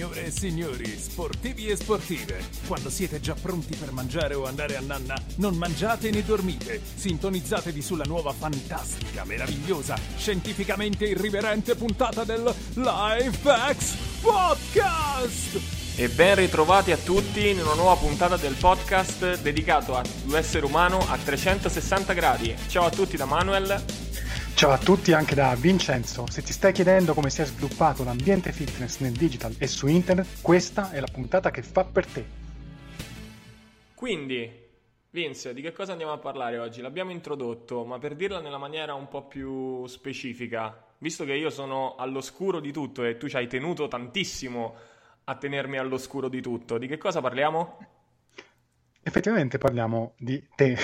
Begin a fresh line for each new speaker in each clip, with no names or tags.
Signore e signori, sportivi e sportive, quando siete già pronti per mangiare o andare a nanna, non mangiate né dormite. Sintonizzatevi sulla nuova fantastica, meravigliosa, scientificamente irriverente puntata del Lifehacks Podcast!
E ben ritrovati a tutti in una nuova puntata del podcast dedicato all'essere umano a 360 gradi. Ciao a tutti da Manuel.
Ciao a tutti anche da Vincenzo. Se ti stai chiedendo come si è sviluppato l'ambiente fitness nel digital e su internet, questa è la puntata che fa per te.
Quindi, Vince, di che cosa andiamo a parlare oggi? L'abbiamo introdotto, ma per dirla nella maniera un po' più specifica, visto che io sono all'oscuro di tutto e tu ci hai tenuto tantissimo a tenermi all'oscuro di tutto. Di che cosa parliamo?
Effettivamente parliamo di te.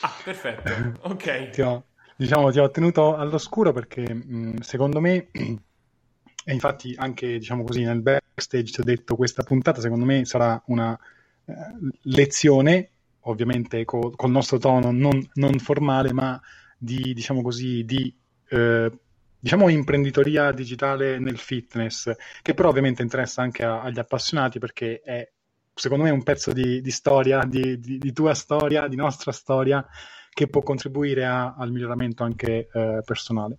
ah, perfetto. Ok.
ti, ho, diciamo, ti ho tenuto all'oscuro perché mh, secondo me, e infatti anche diciamo così nel backstage ti ho detto questa puntata, secondo me sarà una eh, lezione, ovviamente co- col nostro tono non, non formale, ma di, diciamo così, di eh, diciamo imprenditoria digitale nel fitness, che però ovviamente interessa anche a, agli appassionati perché è secondo me un pezzo di, di storia, di, di, di, tua storia, di nostra storia, che può contribuire a, al miglioramento anche eh, personale.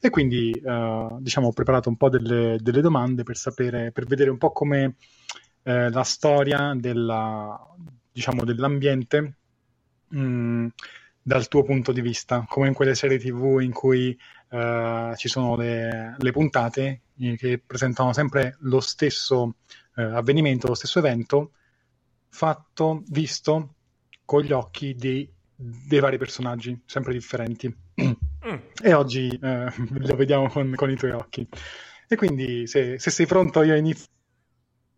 E quindi eh, diciamo ho preparato un po' delle, delle, domande per sapere, per vedere un po' come eh, la storia della, diciamo, dell'ambiente mh, mm, dal tuo punto di vista, come in quelle serie tv in cui uh, ci sono le, le, puntate che presentano sempre lo stesso uh, avvenimento, lo stesso evento, fatto, visto con gli occhi dei, dei vari personaggi, sempre differenti. Mm. E oggi uh, lo vediamo con, con, i tuoi occhi. E quindi se, se sei pronto io inizio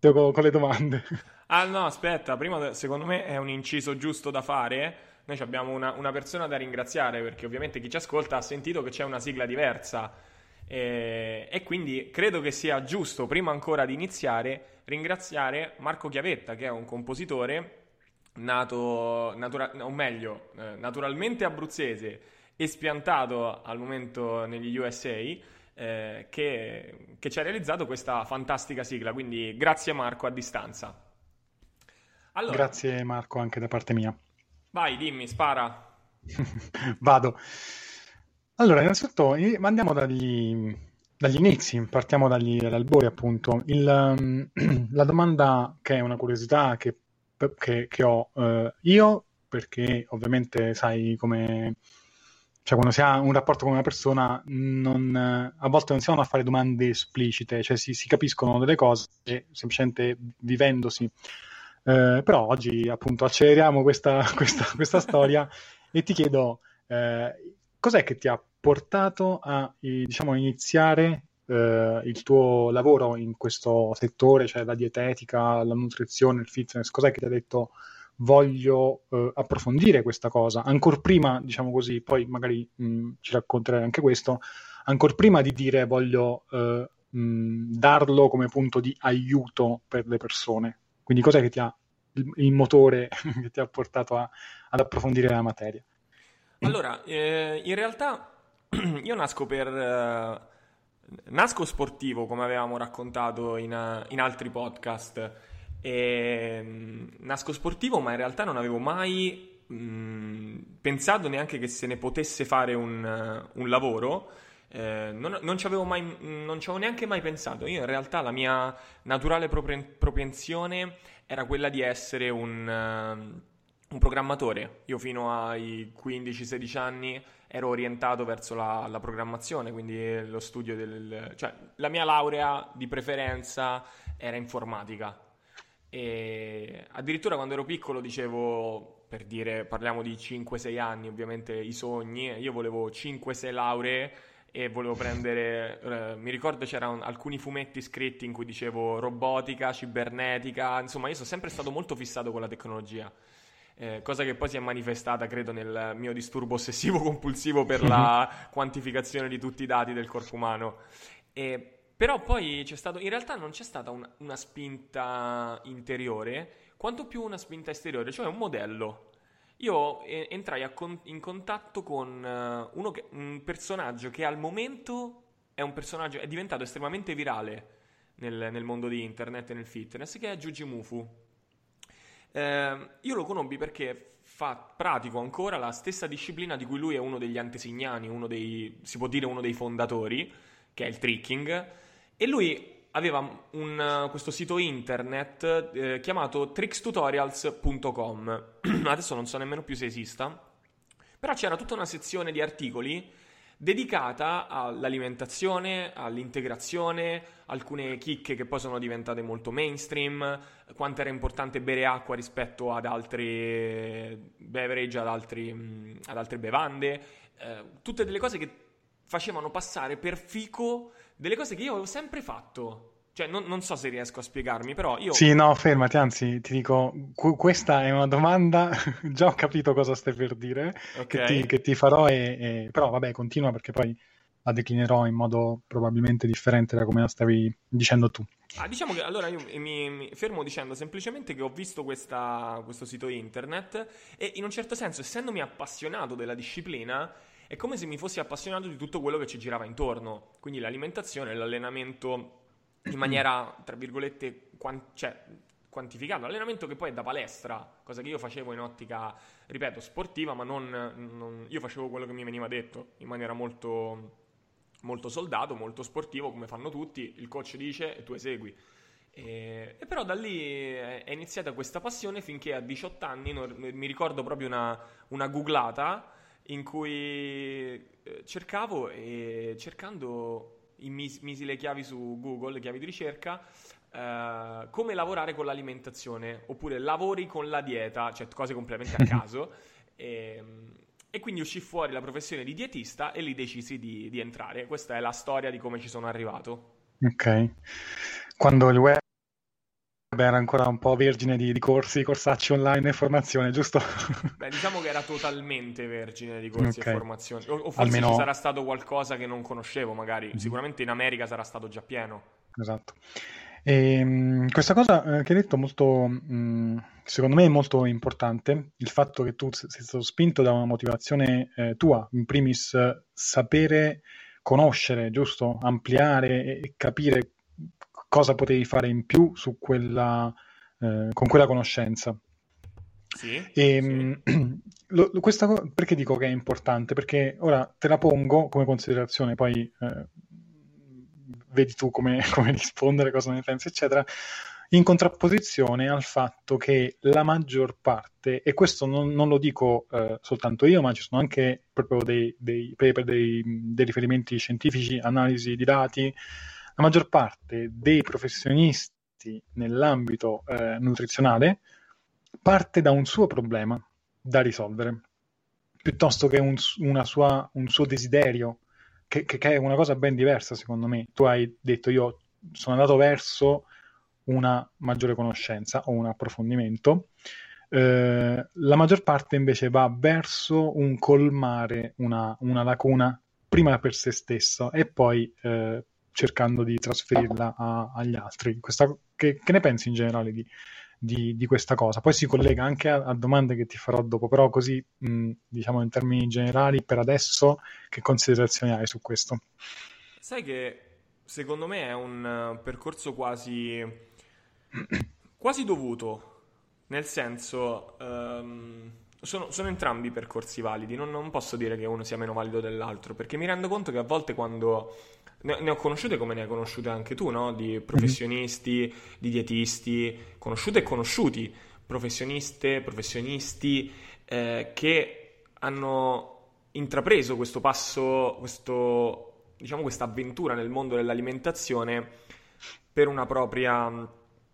con, con le domande.
Ah no, aspetta, prima secondo me è un inciso giusto da fare noi abbiamo una, una, persona da ringraziare perché ovviamente chi ci ascolta ha sentito che c'è una sigla diversa e, e quindi credo che sia giusto, prima ancora di iniziare, ringraziare Marco Chiavetta che è un compositore nato, natura- o meglio, eh, naturalmente abruzzese e spiantato al momento negli USA. Eh, che, che, ci ha realizzato questa fantastica sigla. Quindi grazie Marco a distanza.
Allora, grazie Marco anche da parte mia.
Vai, dimmi, spara.
Vado. Allora, innanzitutto andiamo dagli, dagli inizi, partiamo dagli, albori appunto. Il, la domanda che è una curiosità che, che, che ho uh, io, perché ovviamente sai come... Cioè, quando si ha un rapporto con una persona, non, a volte non si vanno a fare domande esplicite, cioè si, si capiscono delle cose semplicemente vivendosi. Eh, però oggi appunto acceleriamo questa, questa, questa storia e ti chiedo eh, cos'è che ti ha portato a diciamo, iniziare eh, il tuo lavoro in questo settore, cioè la dietetica, la nutrizione, il fitness, cos'è che ti ha detto voglio eh, approfondire questa cosa, ancora prima, diciamo così, poi magari mh, mm, ci racconterai anche questo, ancora prima di dire voglio eh, mh, darlo come punto di aiuto per le persone. Quindi cos'è che ti ha il, il motore che ti ha portato a, ad approfondire la materia?
Allora, eh, in realtà io nasco per... Eh, nasco sportivo, come avevamo raccontato in, uh, in altri podcast. E, mh, nasco sportivo, ma in realtà non avevo mai mh, pensato neanche che se ne potesse fare un, un lavoro. Eh, non, non, ci avevo mai, non ci avevo neanche mai pensato. Io in realtà la mia naturale propensione era quella di essere un, uh, un programmatore. Io fino ai 15-16 anni ero orientato verso la, la, programmazione, quindi lo studio del... cioè la mia laurea di preferenza era informatica. E addirittura quando ero piccolo dicevo, per dire, parliamo di 5-6 anni, ovviamente i sogni, io volevo 5-6 lauree e volevo prendere, eh, mi ricordo c'erano alcuni fumetti scritti in cui dicevo robotica, cibernetica, insomma io sono sempre stato molto fissato con la tecnologia. Eh, cosa che poi si è manifestata, credo, nel mio disturbo ossessivo compulsivo per la quantificazione di tutti i dati del corpo umano. E, però poi c'è stato, in realtà non c'è stata un, una spinta interiore, quanto più una spinta esteriore, cioè un modello io eh, entrai con- in contatto con uh, che, un personaggio che al momento è un personaggio, è diventato estremamente virale. nel, nel mondo di internet e nel fitness, che è Jujimufu. Eh, io lo conobbi perché fa, pratico ancora la stessa disciplina di cui lui è uno degli antesignani, uno dei, si può dire uno dei fondatori, che è il tricking, e lui aveva un, questo sito internet eh, chiamato trickstutorials.com. Adesso non so nemmeno più se esista, però c'era tutta una sezione di articoli dedicata all'alimentazione, all'integrazione, alcune chicche che poi sono diventate molto mainstream, quanto era importante bere acqua rispetto ad altri beverage, ad, altri, ad altre bevande, eh, tutte delle cose che facevano passare per fico delle cose che io avevo sempre fatto. Cioè, non, non, so se riesco a spiegarmi, però io...
Sì, no, fermati, anzi, ti dico, qu- questa è una domanda, già ho capito cosa stai per dire, okay. che, ti, che, ti, farò, e, e... però vabbè, continua perché poi la declinerò in modo probabilmente differente da come la stavi dicendo tu.
Ah, diciamo che allora io mi, mi fermo dicendo semplicemente che ho visto questa, questo sito internet e in un certo senso, essendomi appassionato della disciplina, è come se mi fossi appassionato di tutto quello che ci girava intorno, quindi l'alimentazione, l'allenamento in maniera, tra virgolette, quant- cioè, quantificata. Allenamento che poi è da palestra, cosa che io facevo in ottica, ripeto, sportiva, ma non, non io facevo quello che mi veniva detto in maniera molto, molto soldato, molto sportivo, come fanno tutti. Il coach dice e tu esegui. E, e, però da lì è, è, iniziata questa passione finché a 18 anni non, mi ricordo proprio una, una googlata in cui eh, cercavo e cercando misi, misi le chiavi su Google, le chiavi di ricerca, Uh, come lavorare con l'alimentazione oppure lavori con la dieta, cioè cose completamente a caso. e, ehm, e, quindi uscì fuori la professione di dietista e lì decisi di, di, entrare. Questa è la storia di come ci sono arrivato.
Ok. Quando il web era ancora un po' vergine di, di corsi, corsacci online e formazione, giusto?
Beh, diciamo che era totalmente vergine di corsi okay. e formazione. O, o forse Almeno... ci sarà stato qualcosa che non conoscevo, magari. Mm-hmm. Sicuramente in America sarà stato già pieno.
Esatto. E, ehm, questa cosa eh, che hai detto molto, mh, mm, secondo me è molto importante, il fatto che tu sei stato spinto da una motivazione eh, tua, in primis sapere, conoscere, giusto? Ampliare e capire cosa potevi fare in più quella, eh, con quella conoscenza.
Sì,
e, ehm, sì. Lo, questa, perché dico che è importante? Perché ora te la pongo come considerazione, poi eh, vedi tu come, come, rispondere, cosa ne pensi, eccetera, in contrapposizione al fatto che la maggior parte, e questo non, non lo dico eh, soltanto io, ma ci sono anche proprio dei, dei paper, dei, dei riferimenti scientifici, analisi di dati, la maggior parte dei professionisti nell'ambito eh, nutrizionale parte da un suo problema da risolvere, piuttosto che un, sua, un suo desiderio, che, che, che, è una cosa ben diversa secondo me. Tu hai detto io sono andato verso una maggiore conoscenza o un approfondimento, eh, la maggior parte invece va verso un colmare una, una lacuna prima per se stesso e poi eh, cercando di trasferirla a, agli altri. Questa, che, che, ne pensi in generale di, di, di, questa cosa? Poi si collega anche a, a, domande che ti farò dopo, però così mh, diciamo in termini generali, per adesso, che considerazioni hai su questo?
Sai che secondo me è un uh, percorso quasi, quasi dovuto, nel senso... Um, sono, sono, entrambi percorsi validi, non, non, posso dire che uno sia meno valido dell'altro, perché mi rendo conto che a volte quando ne, ho conosciute come ne hai conosciute anche tu, no? Di professionisti, di dietisti, conosciute e conosciuti, professioniste, professionisti eh, che hanno intrapreso questo passo, questo, diciamo questa avventura nel mondo dell'alimentazione per una propria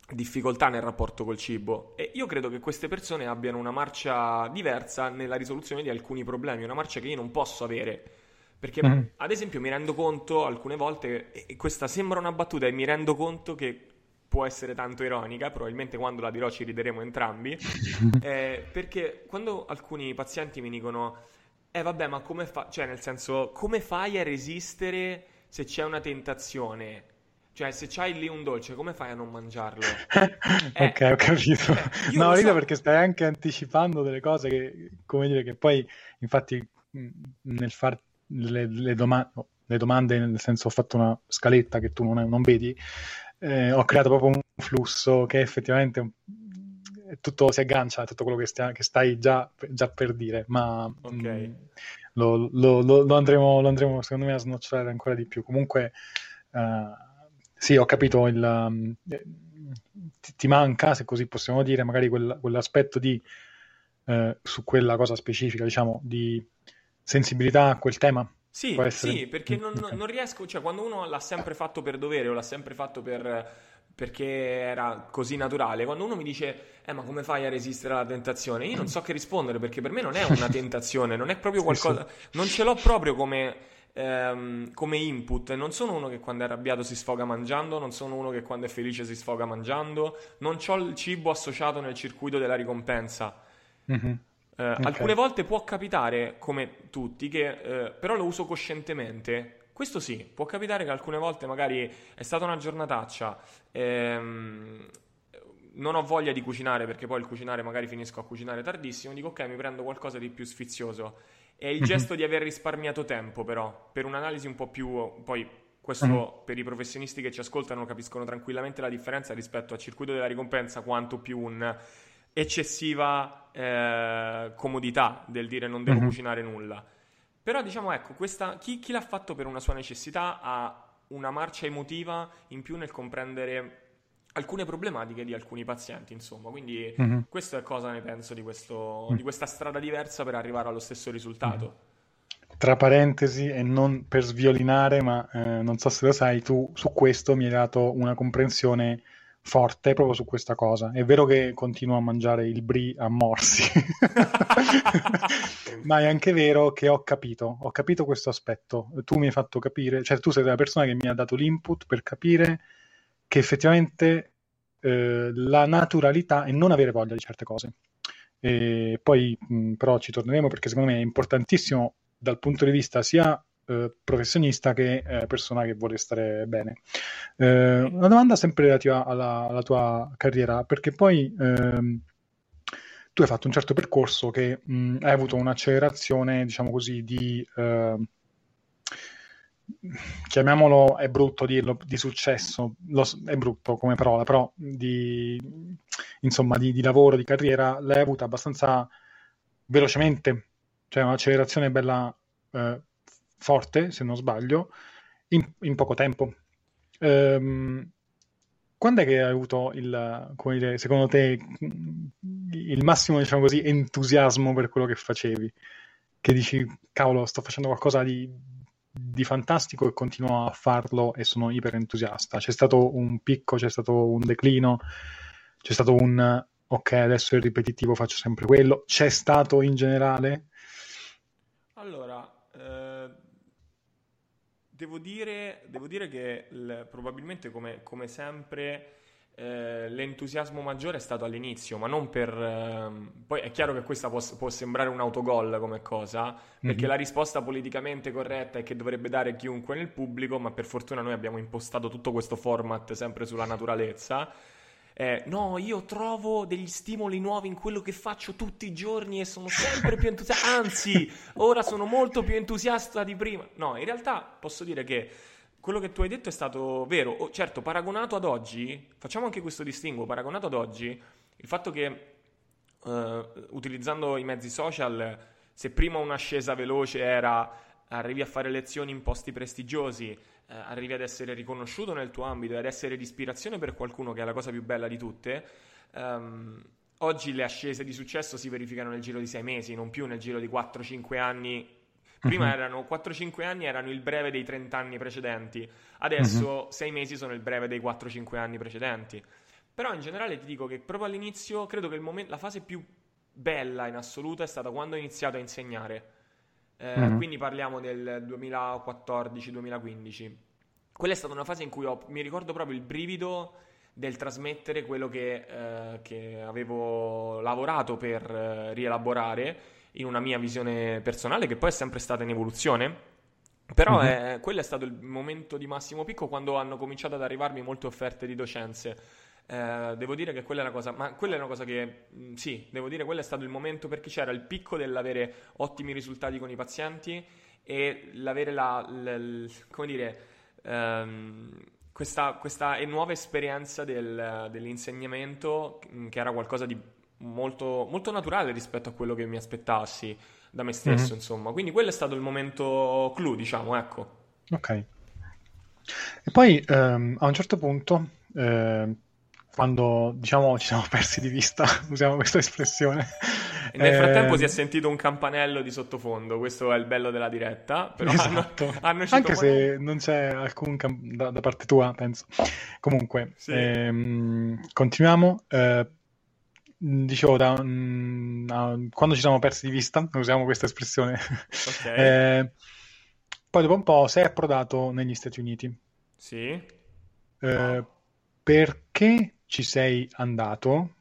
difficoltà nel rapporto col cibo e io credo che queste persone abbiano una marcia diversa nella risoluzione di alcuni problemi, una marcia che io non posso avere perché, mm. ad esempio, mi rendo conto alcune volte, e questa sembra una battuta, e mi rendo conto che può essere tanto ironica, probabilmente quando la dirò ci rideremo entrambi, eh, perché quando alcuni pazienti mi dicono, eh vabbè, ma come fa, cioè nel senso, come fai a resistere se c'è una tentazione? Cioè, se c'hai lì un dolce, come fai a non mangiarlo?
eh, ok, ho capito. Eh, no, rido so. perché stai anche anticipando delle cose che, come dire, che poi, infatti, nel far le, le, doma- le, domande, nel senso ho fatto una scaletta che tu non, non vedi, eh, ho creato proprio un flusso che effettivamente tutto si aggancia a tutto quello che, stia, che stai già, già, per dire, ma okay. mh, mm, lo, lo, lo, lo, andremo, lo andremo secondo me a snocciolare ancora di più. Comunque, uh, sì, ho capito il... Um, ti, ti, manca, se così possiamo dire, magari quel, quell'aspetto di, uh, su quella cosa specifica, diciamo, di sensibilità a quel tema.
Sì, sì, perché non, non, riesco, cioè quando uno l'ha sempre fatto per dovere o l'ha sempre fatto per, perché era così naturale, quando uno mi dice, eh ma come fai a resistere alla tentazione? Io non so che rispondere perché per me non è una tentazione, non è proprio qualcosa, non ce l'ho proprio come, ehm, come input, non sono uno che quando è arrabbiato si sfoga mangiando, non sono uno che quando è felice si sfoga mangiando, non ho il cibo associato nel circuito della ricompensa. Mm-hmm. Eh, okay. Alcune volte può capitare, come tutti, che eh, però lo uso coscientemente. Questo sì, può capitare che alcune volte magari è stata una giornataccia, ehm, non ho voglia di cucinare perché poi il cucinare magari finisco a cucinare tardissimo, dico ok mi prendo qualcosa di più sfizioso. È il mhm. gesto di aver risparmiato tempo però, per un'analisi un po' più... poi questo mm. per i professionisti che ci ascoltano capiscono tranquillamente la differenza rispetto al circuito della ricompensa quanto più un eccessiva eh, comodità del dire non devo mm-hmm. cucinare nulla. Però diciamo, ecco, questa, chi, chi, l'ha fatto per una sua necessità ha una marcia emotiva in più nel comprendere alcune problematiche di alcuni pazienti, insomma. Quindi mm-hmm. questo è cosa ne penso di, questo, mm. di, questa strada diversa per arrivare allo stesso risultato. Mm.
Tra parentesi, e non per sviolinare, ma eh, non so se lo sai, tu su questo mi hai dato una comprensione forte proprio su questa cosa. È vero che continuo a mangiare il brie a morsi, ma è anche vero che ho capito, ho capito questo aspetto. Tu mi hai fatto capire, cioè tu sei la persona che mi ha dato l'input per capire che effettivamente eh, la naturalità è non avere voglia di certe cose. E poi mh, però ci torneremo perché secondo me è importantissimo dal punto di vista sia eh, professionista che eh, persona che vuole stare bene. Eh, una domanda sempre relativa alla, alla, tua carriera, perché poi ehm, tu hai fatto un certo percorso che mh, hai avuto un'accelerazione, diciamo così, di ehm, chiamiamolo, è brutto dirlo, di successo, lo, è brutto come parola, però di, insomma, di, di, lavoro, di carriera, l'hai avuta abbastanza velocemente, cioè un'accelerazione bella eh, forte, se non sbaglio, in, in poco tempo. Um, quando è che hai avuto il, dire, secondo te, il massimo, diciamo così, entusiasmo per quello che facevi? Che dici, cavolo, sto facendo qualcosa di, di fantastico e continuo a farlo e sono iper entusiasta. C'è stato un picco, c'è stato un declino, c'è stato un ok, adesso è ripetitivo, faccio sempre quello. C'è stato in generale?
Allora, eh, devo dire, devo dire che l- probabilmente come, come sempre eh, l'entusiasmo maggiore è stato all'inizio, ma non per... Ehm, poi è chiaro che questa può, può sembrare un autogol come cosa, perché mm-hmm. la risposta politicamente corretta è che dovrebbe dare chiunque nel pubblico, ma per fortuna noi abbiamo impostato tutto questo format sempre sulla naturalezza eh, no, io trovo degli stimoli nuovi in quello che faccio tutti i giorni e sono sempre più entusiasta, anzi, ora sono molto più entusiasta di prima. No, in realtà posso dire che quello che tu hai detto è stato vero. Oh, certo, paragonato ad oggi, facciamo anche questo distinguo, paragonato ad oggi, il fatto che uh, utilizzando i mezzi social, se prima un'ascesa veloce era arrivi a fare lezioni in posti prestigiosi, eh, arrivi ad essere riconosciuto nel tuo ambito e ad essere di ispirazione per qualcuno che è la cosa più bella di tutte, um, oggi le ascese di successo si verificano nel giro di sei mesi, non più nel giro di 4-5 anni. Prima uh-huh. erano 4-5 anni erano il breve dei 30 anni precedenti, adesso uh-huh. 6 mesi sono il breve dei 4-5 anni precedenti. Però in generale ti dico che proprio all'inizio credo che momento, la fase più bella in assoluto è stata quando ho iniziato a insegnare. Eh, mm-hmm. Quindi parliamo del 2014-2015. Quella è stata una fase in cui ho, mi ricordo proprio il brivido del trasmettere quello che, eh, che avevo lavorato per eh, rielaborare in una mia visione personale, che poi è sempre stata in evoluzione. Però mm-hmm. quello è stato il momento di massimo picco quando hanno cominciato ad arrivarmi molte offerte di docenze. Eh, devo dire che quella è una cosa, ma quella è una cosa che mm, sì, devo dire quello è stato il momento perché c'era il picco dell'avere ottimi risultati con i pazienti e l'avere la, l, l, come dire, um, questa, questa nuova esperienza del, dell'insegnamento mm, che era qualcosa di molto, molto, naturale rispetto a quello che mi aspettassi da me stesso, mm-hmm. insomma. Quindi quello è stato il momento clou, diciamo, ecco.
Ok. E poi ehm, a un certo punto, eh, quando diciamo ci siamo persi di vista, usiamo questa espressione.
E nel frattempo eh... si è sentito un campanello di sottofondo, questo è il bello della diretta. Però
esatto. hanno, hanno Anche se non c'è alcun cam... da, da, parte tua, penso. Comunque, sì. ehm, continuiamo. Eh, dicevo, da, uh, quando ci siamo persi di vista, usiamo questa espressione. Okay. eh, poi dopo un po' sei approdato negli Stati Uniti.
Sì.
Eh, perché ci sei andato?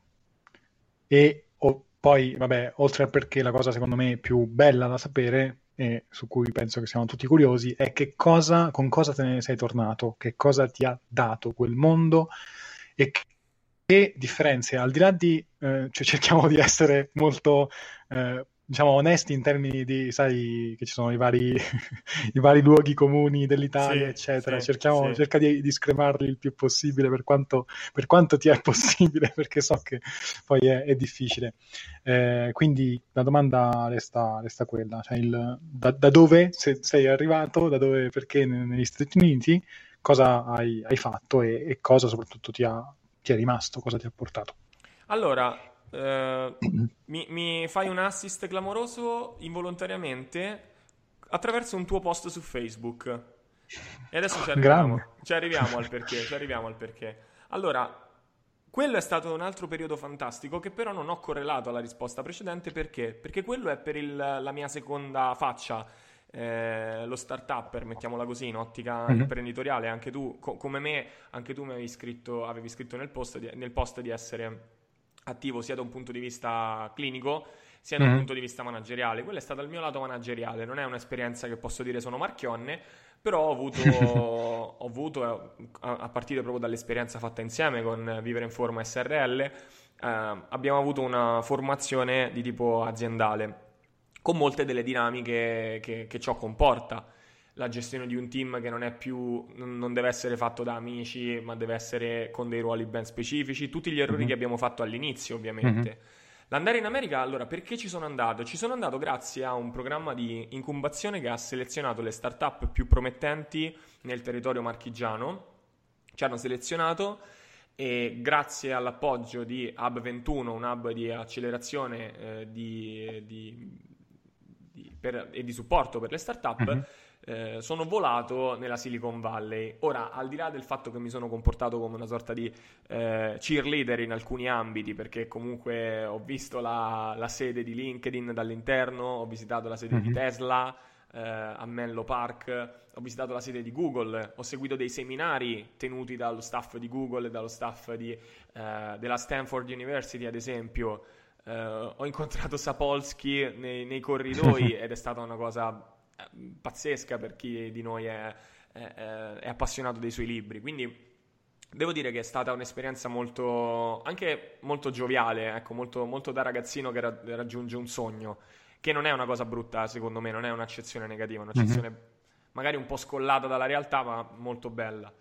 E oh, poi, vabbè, oltre al perché la cosa secondo me più bella da sapere e su cui penso che siamo tutti curiosi è che cosa, con cosa te ne sei tornato, che cosa ti ha dato quel mondo e che differenze, al di là di, eh, cioè cerchiamo di essere molto eh, diciamo, onesti in termini di, sai, che ci sono i vari, i vari luoghi comuni dell'Italia, sì, eccetera. Sì, Cerchiamo, sì. Cerca di, di scremarli il più possibile per quanto, per quanto ti è possibile, perché so che poi è, è difficile. Eh, quindi la domanda resta, resta quella, cioè il, da, da, dove sei arrivato, da dove, perché negli Stati Uniti, cosa hai, hai fatto e, e, cosa soprattutto ti, ha, ti è rimasto, cosa ti ha portato.
Allora, eh, mi, mi, fai un assist clamoroso involontariamente attraverso un tuo post su Facebook. E adesso ci arriviamo, ci arriviamo al perché, ci arriviamo al perché. Allora, quello è stato un altro periodo fantastico che però non ho correlato alla risposta precedente perché? Perché quello è per il, la mia seconda faccia, eh, lo start-upper, mettiamola così, in ottica mm-hmm. imprenditoriale. Anche tu, co- come me, anche tu mi avevi scritto, avevi scritto nel post, di, nel post di essere attivo sia da un punto di vista clinico sia da un mm. punto di vista manageriale. Quello è stato il mio lato manageriale, non è un'esperienza che posso dire sono marchionne, però ho avuto, ho avuto a, partire proprio dall'esperienza fatta insieme con Vivere in Forma SRL, eh, abbiamo avuto una formazione di tipo aziendale, con molte delle dinamiche che, che ciò comporta la gestione di un team che non è più non deve essere fatto da amici, ma deve essere con dei ruoli ben specifici, tutti gli errori mm-hmm. che abbiamo fatto all'inizio, ovviamente. Mm-hmm. L'andare in America, allora, perché ci sono andato? Ci sono andato grazie a un programma di incubazione che ha selezionato le start-up più promettenti nel territorio marchigiano. Ci hanno selezionato e grazie all'appoggio di Hub 21, un hub di accelerazione eh, di, di, di, per, e di supporto per le start-up, mm-hmm eh, sono volato nella Silicon Valley. Ora, al di là del fatto che mi sono comportato come una sorta di eh, cheerleader in alcuni ambiti, perché comunque ho visto la, la sede di LinkedIn dall'interno, ho visitato la sede mm-hmm. di mhm. Tesla. Eh, a Menlo Park, ho visitato la sede di Google, ho seguito dei seminari tenuti dallo staff di Google e dallo staff di, eh, della Stanford University, ad esempio. Eh, ho incontrato Sapolsky nei, nei corridoi ed è stata una cosa pazzesca per chi di noi è, è, è, appassionato dei suoi libri. Quindi devo dire che è stata un'esperienza molto, anche molto gioviale, ecco, molto, molto da ragazzino che ra- raggiunge un sogno, che non è una cosa brutta secondo me, non è un'accezione negativa, è un'accezione mm-hmm. magari un po' scollata dalla realtà, ma molto bella.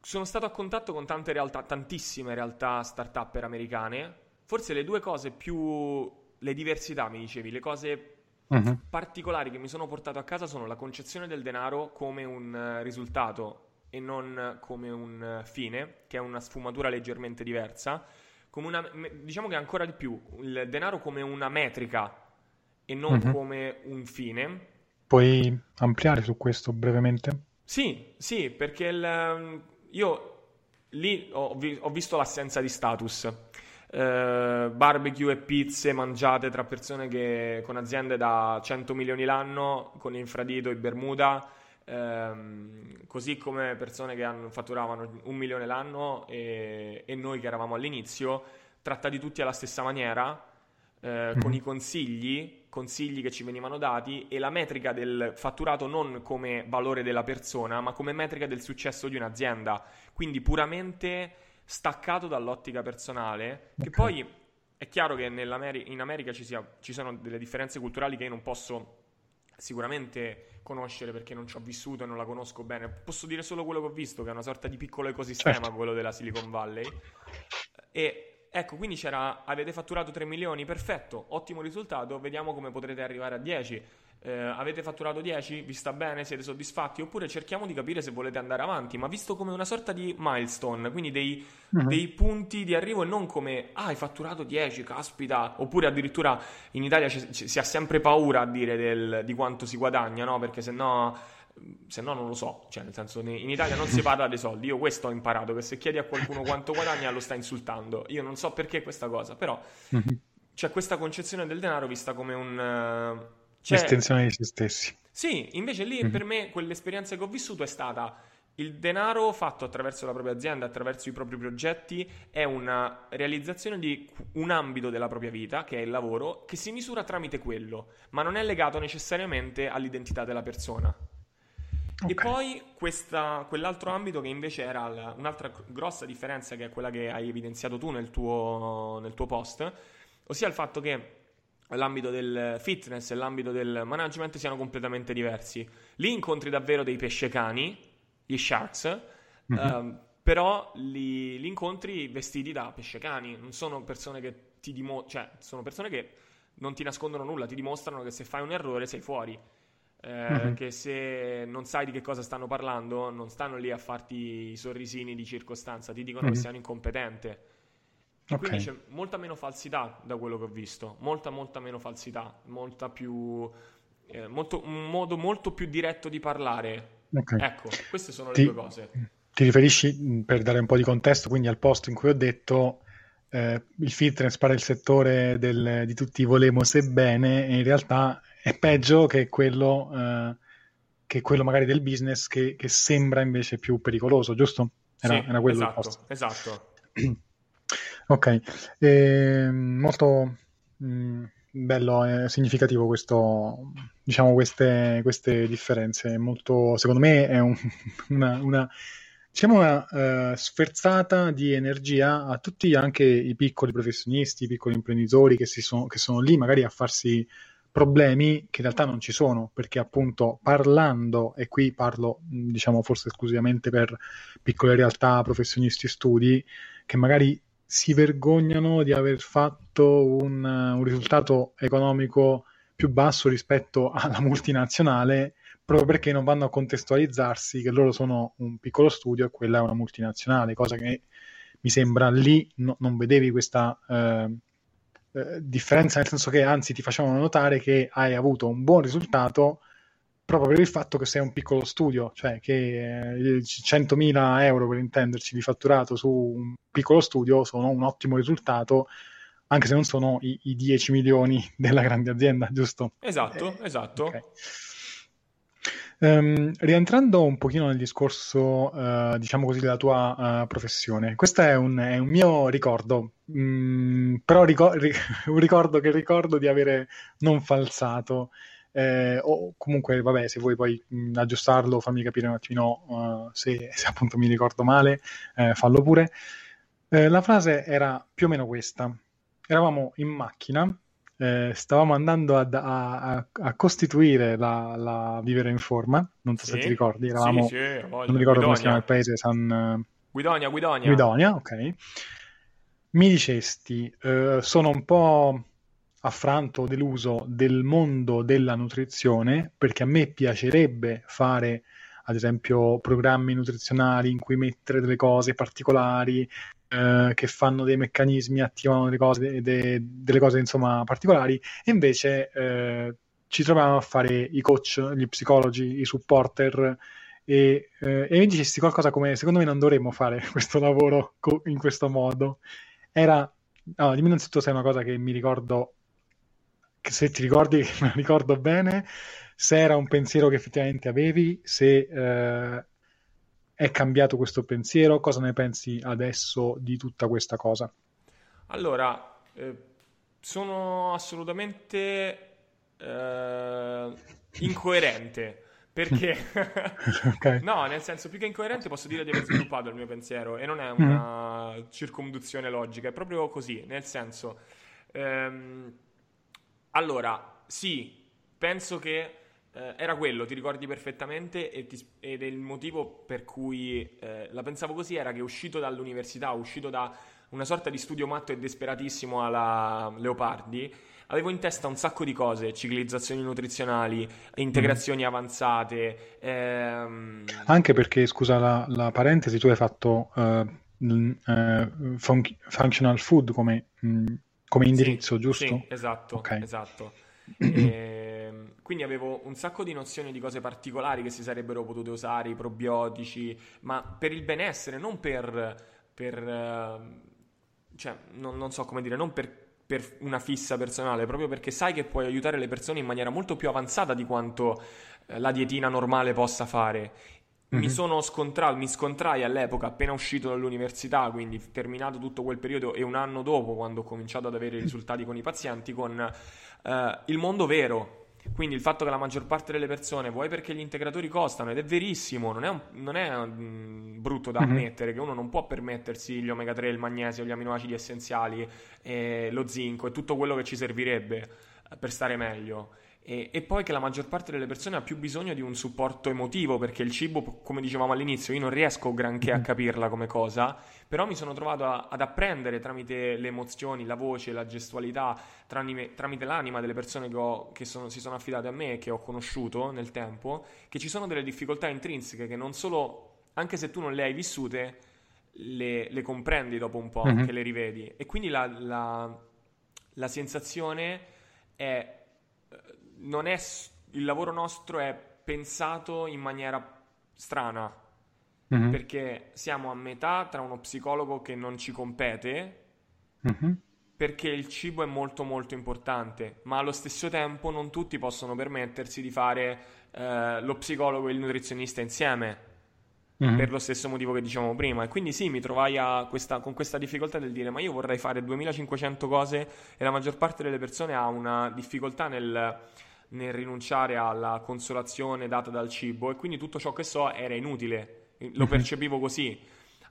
Sono stato a contatto con tante realtà, tantissime realtà start-up americane. Forse le due cose più. le diversità, mi dicevi, le cose uh-huh. particolari che mi sono portato a casa sono la concezione del denaro come un uh, risultato e non come un uh, fine, che è una sfumatura leggermente diversa. Una, diciamo che ancora di più, il denaro come una metrica e non uh-huh. come un fine.
Puoi ampliare su questo brevemente?
Sì, sì, perché il, um, io lì ho, ho visto l'assenza di status eh, barbecue e pizze mangiate tra persone che con aziende da 100 milioni l'anno, con infradito e Bermuda, ehm, così come persone che hanno, fatturavano un milione l'anno e, e, noi che eravamo all'inizio, trattati tutti alla stessa maniera, eh, con i consigli, consigli che ci venivano dati e la metrica del fatturato non come valore della persona, ma come metrica del successo di un'azienda. Quindi puramente staccato dall'ottica personale, che poi è chiaro che in America ci, sia, ci, sono delle differenze culturali che io non posso sicuramente conoscere perché non ci ho vissuto e non la conosco bene. Posso dire solo quello che ho visto, che è una sorta di piccolo ecosistema, certo. quello della Silicon Valley. E ecco, quindi c'era, avete fatturato 3 milioni, perfetto, ottimo risultato, vediamo come potrete arrivare a 10 eh, avete fatturato 10, vi sta bene, siete soddisfatti? Oppure cerchiamo di capire se volete andare avanti, ma visto come una sorta di milestone, quindi dei, uh-huh. dei punti di arrivo e non come, ah, hai fatturato 10, caspita, oppure addirittura in Italia ci, ci, si ha sempre paura a dire del, di quanto si guadagna, no? Perché se no se no non lo so, cioè nel senso in Italia non si parla dei soldi, io questo ho imparato, che se chiedi a qualcuno quanto guadagna lo sta insultando, io non so perché questa cosa, però uh-huh. c'è questa concezione del denaro vista come un...
Cioè, L'estensione di se stessi.
Sì, invece lì mm-hmm. per me quell'esperienza che ho vissuto è stata il denaro fatto attraverso la propria azienda, attraverso i propri progetti, è una realizzazione di un ambito della propria vita, che è il lavoro, che si misura tramite quello, ma non è legato necessariamente all'identità della persona. Okay. E poi questa, quell'altro ambito che invece era la, un'altra grossa differenza, che è quella che hai evidenziato tu nel tuo, nel tuo post, ossia il fatto che l'ambito del fitness e l'ambito del management siano completamente diversi. Lì incontri davvero dei pesce cani, gli sharks, mm-hmm. uh, però li, li, incontri vestiti da pesce cani, non sono persone che ti dimostrano, cioè sono persone che non ti nascondono nulla, ti dimostrano che se fai un errore sei fuori. Eh, mm-hmm. Che se non sai di che cosa stanno parlando, non stanno lì a farti i sorrisini di circostanza, ti dicono mm-hmm. che sei un incompetente. Okay. Quindi c'è molta meno falsità da quello che ho visto, molta molta meno falsità, molta più, eh, molto, un modo molto più diretto di parlare. Okay. Ecco, queste sono
ti,
le due cose.
Ti riferisci, per dare un po' di contesto, quindi al posto in cui ho detto eh, il fitness pare il settore del, di tutti volemo sebbene e in realtà è peggio che quello, eh, che quello magari del business che, che, sembra invece più pericoloso, giusto?
Era, sì, era quello esatto, esatto.
Ok, eh, molto mh, mm, bello e significativo questo, diciamo, queste, queste differenze. Molto, secondo me è un, una, una, diciamo una uh, sferzata di energia a tutti anche i piccoli professionisti, i piccoli imprenditori che, sono, che sono lì magari a farsi problemi che in realtà non ci sono, perché appunto parlando, e qui parlo diciamo forse esclusivamente per piccole realtà, professionisti, studi, che magari si vergognano di aver fatto un, un risultato economico più basso rispetto alla multinazionale proprio perché non vanno a contestualizzarsi che loro sono un piccolo studio e quella è una multinazionale, cosa che mi sembra lì no, non vedevi questa eh, eh, differenza, nel senso che anzi ti facevano notare che hai avuto un buon risultato proprio per il fatto che sei un piccolo studio, cioè che eh, 100.000 euro per intenderci di fatturato su un piccolo studio sono un ottimo risultato, anche se non sono i, i 10 milioni della grande azienda, giusto?
Esatto, eh, esatto. Okay.
Um, rientrando un pochino nel discorso, uh, diciamo così, della tua uh, professione, questo è un, è un mio ricordo, mm, però ricor- un ricordo che ricordo di avere non falsato eh, o comunque vabbè se vuoi poi mh, aggiustarlo fammi capire un attimino uh, se, se, appunto mi ricordo male eh, fallo pure. Eh, la frase era più o meno questa. Eravamo in macchina eh, stavamo andando a, a, a costituire la, la, Vivere in Forma. Non so sì, se ti ricordi eravamo, sì, sì, non mi ricordo Guidonia. come si chiama il paese San
Guidonia Guidonia.
Guidonia ok. Mi dicesti eh, sono un po' affranto, deluso del mondo della nutrizione, perché a me piacerebbe fare, ad esempio, programmi nutrizionali in cui mettere delle cose particolari, eh, che fanno dei meccanismi, attivano delle cose, de, delle cose insomma particolari, e invece eh, ci troviamo a fare i coach, gli psicologi, i supporter. E, eh, e mi dicesti qualcosa come secondo me non dovremmo fare questo lavoro co- in questo modo era no, dimmi innanzitutto se è una cosa che mi ricordo se ti ricordi, me lo ricordo bene, se era un pensiero che effettivamente avevi, se eh, è cambiato questo pensiero, cosa ne pensi adesso di tutta questa cosa?
Allora, eh, sono assolutamente eh, incoerente. Perché? okay. no, nel senso, più che incoerente posso dire di aver sviluppato il mio pensiero e non è una mm. circonduzione logica, è proprio così, nel senso... Ehm, allora, sì, penso che eh, era quello, ti ricordi perfettamente e ti, ed è il motivo per cui eh, la pensavo così era che uscito dall'università, uscito da una sorta di studio matto e disperatissimo alla Leopardi, avevo in testa un sacco di cose, ciclizzazioni nutrizionali, integrazioni mm. avanzate. Ehm...
Anche perché, scusa la, la, parentesi, tu hai fatto uh, uh, fun- functional food come, mh, come indirizzo,
sì,
giusto?
Sì, esatto, okay. esatto. e, ehm, quindi avevo un sacco di nozioni di cose particolari che si sarebbero potute usare, i probiotici, ma per il benessere, non per... per uh, cioè, non, non so come dire, non per per una fissa personale, proprio perché sai che puoi aiutare le persone in maniera molto più avanzata di quanto eh, la dietina normale possa fare. Mm-hmm. Mi sono scontrato, mi scontrai all'epoca appena uscito dall'università, quindi terminato tutto quel periodo e un anno dopo, quando ho cominciato ad avere i risultati con i pazienti, con eh, il mondo vero, quindi il fatto che la maggior parte delle persone, vuoi perché gli integratori costano, ed è verissimo, non è, un, non è un, brutto da mhm. ammettere mm-hmm. che uno non può permettersi gli omega 3, il magnesio, gli aminoacidi essenziali, eh, lo zinco e tutto quello che ci servirebbe eh, per stare meglio. E, e, poi che la maggior parte delle persone ha più bisogno di un supporto emotivo, perché il cibo, come dicevamo all'inizio, io non riesco granché a mm-hmm. capirla come cosa, però mi sono trovato a, ad apprendere tramite le emozioni, la voce, la gestualità, tramite, tramite l'anima delle persone che, ho, che sono, si sono affidate a me e che ho conosciuto nel tempo, che ci sono delle difficoltà intrinseche che non solo, anche se tu non le hai vissute, le, le comprendi dopo un po', mm-hmm. che le rivedi. E quindi la, la, la sensazione è non è, il lavoro nostro è pensato in maniera strana, mm-hmm. perché siamo a metà tra uno psicologo che non ci compete, mm-hmm. perché il cibo è molto molto importante, ma allo stesso tempo non tutti possono permettersi di fare eh, lo psicologo e il nutrizionista insieme. Mm-hmm. Per lo stesso motivo che dicevamo prima, e quindi sì, mi trovai questa, con questa difficoltà del dire: Ma io vorrei fare 2500 cose, e la maggior parte delle persone ha una difficoltà nel, nel rinunciare alla consolazione data dal cibo e quindi tutto ciò che so era inutile, lo mhm. percepivo così.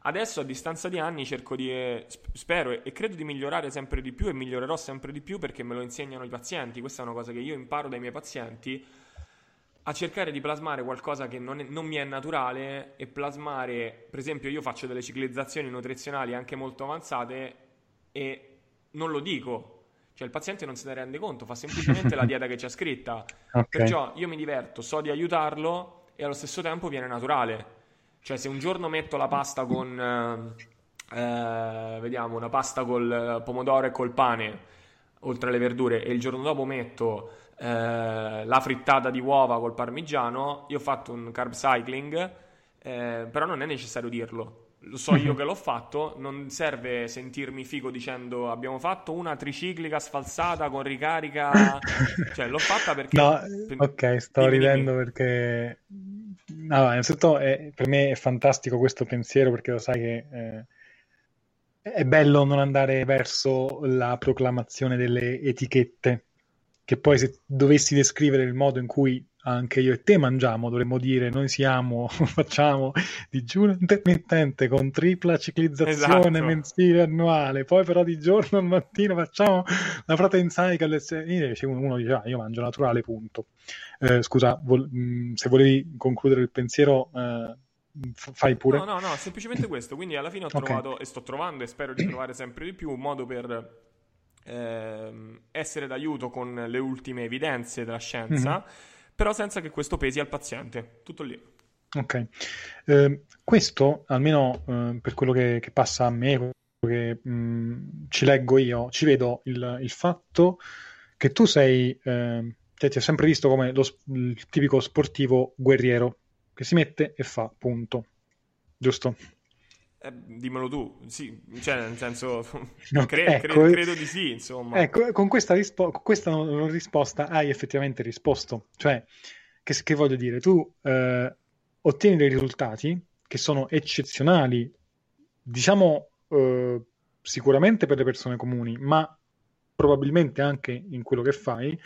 Adesso a distanza di anni cerco di, eh, spero e, credo di migliorare sempre di più e migliorerò sempre di più perché me lo insegnano i pazienti, questa è una cosa che io imparo dai miei pazienti, a cercare di plasmare qualcosa che non, è, non mi è naturale e plasmare, per esempio io faccio delle ciclizzazioni nutrizionali anche molto avanzate e non lo dico, cioè il paziente non se ne rende conto, fa semplicemente la dieta che c'è scritta. Okay. Perciò io mi diverto, so di aiutarlo e allo stesso tempo viene naturale. Cioè se un giorno metto la pasta con... Eh, eh, vediamo, una pasta col pomodoro e col pane, oltre alle verdure, e il giorno dopo metto eh, la frittata di uova col parmigiano, io ho fatto un carb cycling, eh, però non è necessario dirlo lo so io che l'ho fatto, non serve sentirmi figo dicendo abbiamo fatto una triciclica sfalsata con ricarica, cioè l'ho fatta perché...
No, ok, sto dimmi, ridendo dimmi. perché... No, innanzitutto è, per me è fantastico questo pensiero perché lo sai che eh, è bello non andare verso la proclamazione delle etichette, che poi se dovessi descrivere il modo in cui anche io e te mangiamo, dovremmo dire noi siamo, facciamo digiuno intermittente con tripla ciclizzazione esatto. mensile annuale, poi però di giorno al mattino facciamo la proteinsaica alle 6, uno dice ah, io mangio naturale, punto. Eh, scusa, vol- mh, mm, se volevi concludere il pensiero... Eh, fai pure.
No, no, no, semplicemente questo. Quindi alla fine ho trovato okay. e sto trovando e spero di trovare sempre di più un modo per eh, essere d'aiuto con le ultime evidenze della scienza. Mm-hmm però senza che questo pesi al paziente. Tutto lì.
Ok. Eh, questo, almeno eh, per quello che, che, passa a me, che mh, mm, ci leggo io, ci vedo il, il fatto che tu sei, eh, cioè, ti ho sempre visto come lo, il tipico sportivo guerriero, che si mette e fa, punto. Giusto?
Eh, dimmelo tu, sì, cioè nel senso, no, cre- ecco, cre- credo di sì, insomma.
Ecco, con questa, rispo- con questa non risposta hai effettivamente risposto, cioè, che, che voglio dire, tu eh, ottieni dei risultati che sono eccezionali, diciamo eh, sicuramente per le persone comuni, ma probabilmente anche in quello che fai,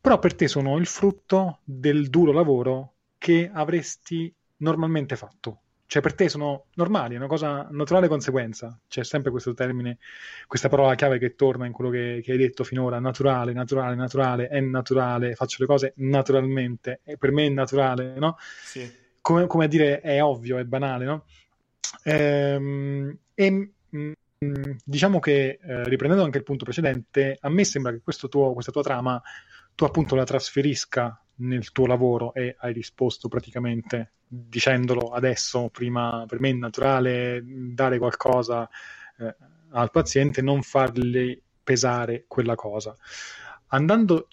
però per te sono il frutto del duro lavoro che avresti normalmente fatto cioè per te sono normali, è una cosa naturale conseguenza. C'è sempre questo termine, questa parola chiave che torna in quello che, che hai detto finora, naturale, naturale, naturale, è naturale, faccio le cose naturalmente, e per me è naturale, no?
Sì.
Come, come a dire è ovvio, è banale, no? Ehm, e mm, diciamo che, eh, riprendendo anche il punto precedente, a me sembra che tuo, questa tua trama tu appunto la trasferisca nel tuo lavoro e hai risposto praticamente dicendolo adesso, prima per me è naturale dare qualcosa eh, al paziente, non fargli pesare quella cosa. Andando,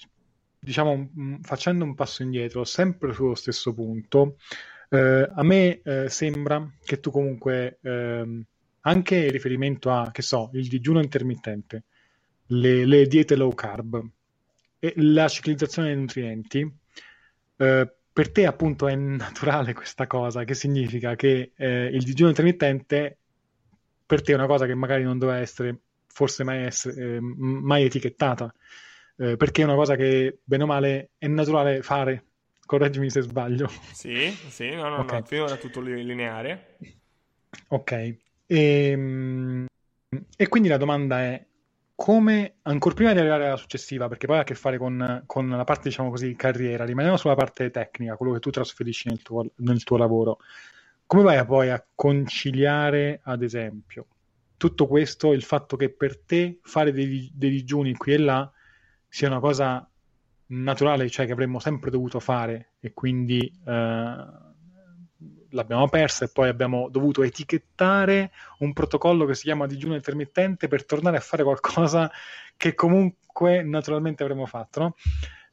diciamo, facendo un passo indietro, sempre sullo stesso punto, eh, a me eh, sembra che tu comunque, ehm, anche in riferimento a, che so, il digiuno intermittente, le, le diete low carb e la ciclizzazione dei nutrienti, eh, per te appunto è naturale questa cosa, che significa che eh, il digiuno intermittente per te è una cosa che magari non doveva essere forse mai, essere, eh, mai etichettata, eh, perché è una cosa che bene o male è naturale fare. Correggimi se sbaglio.
Sì, sì, no, no, okay. no, finora tutto lineare.
Ok. E, ehm, e quindi la domanda è, come, ancora prima di arrivare alla successiva, perché poi ha a che fare con, con, la parte, diciamo così, carriera, rimaniamo sulla parte tecnica, quello che tu trasferisci nel tuo, nel tuo lavoro. Come vai a poi a conciliare, ad esempio, tutto questo, il fatto che per te fare dei, dei digiuni qui e là sia una cosa naturale, cioè che avremmo sempre dovuto fare e quindi eh, l'abbiamo persa e poi abbiamo dovuto etichettare un protocollo che si chiama digiuno intermittente per tornare a fare qualcosa che comunque naturalmente avremmo fatto. No?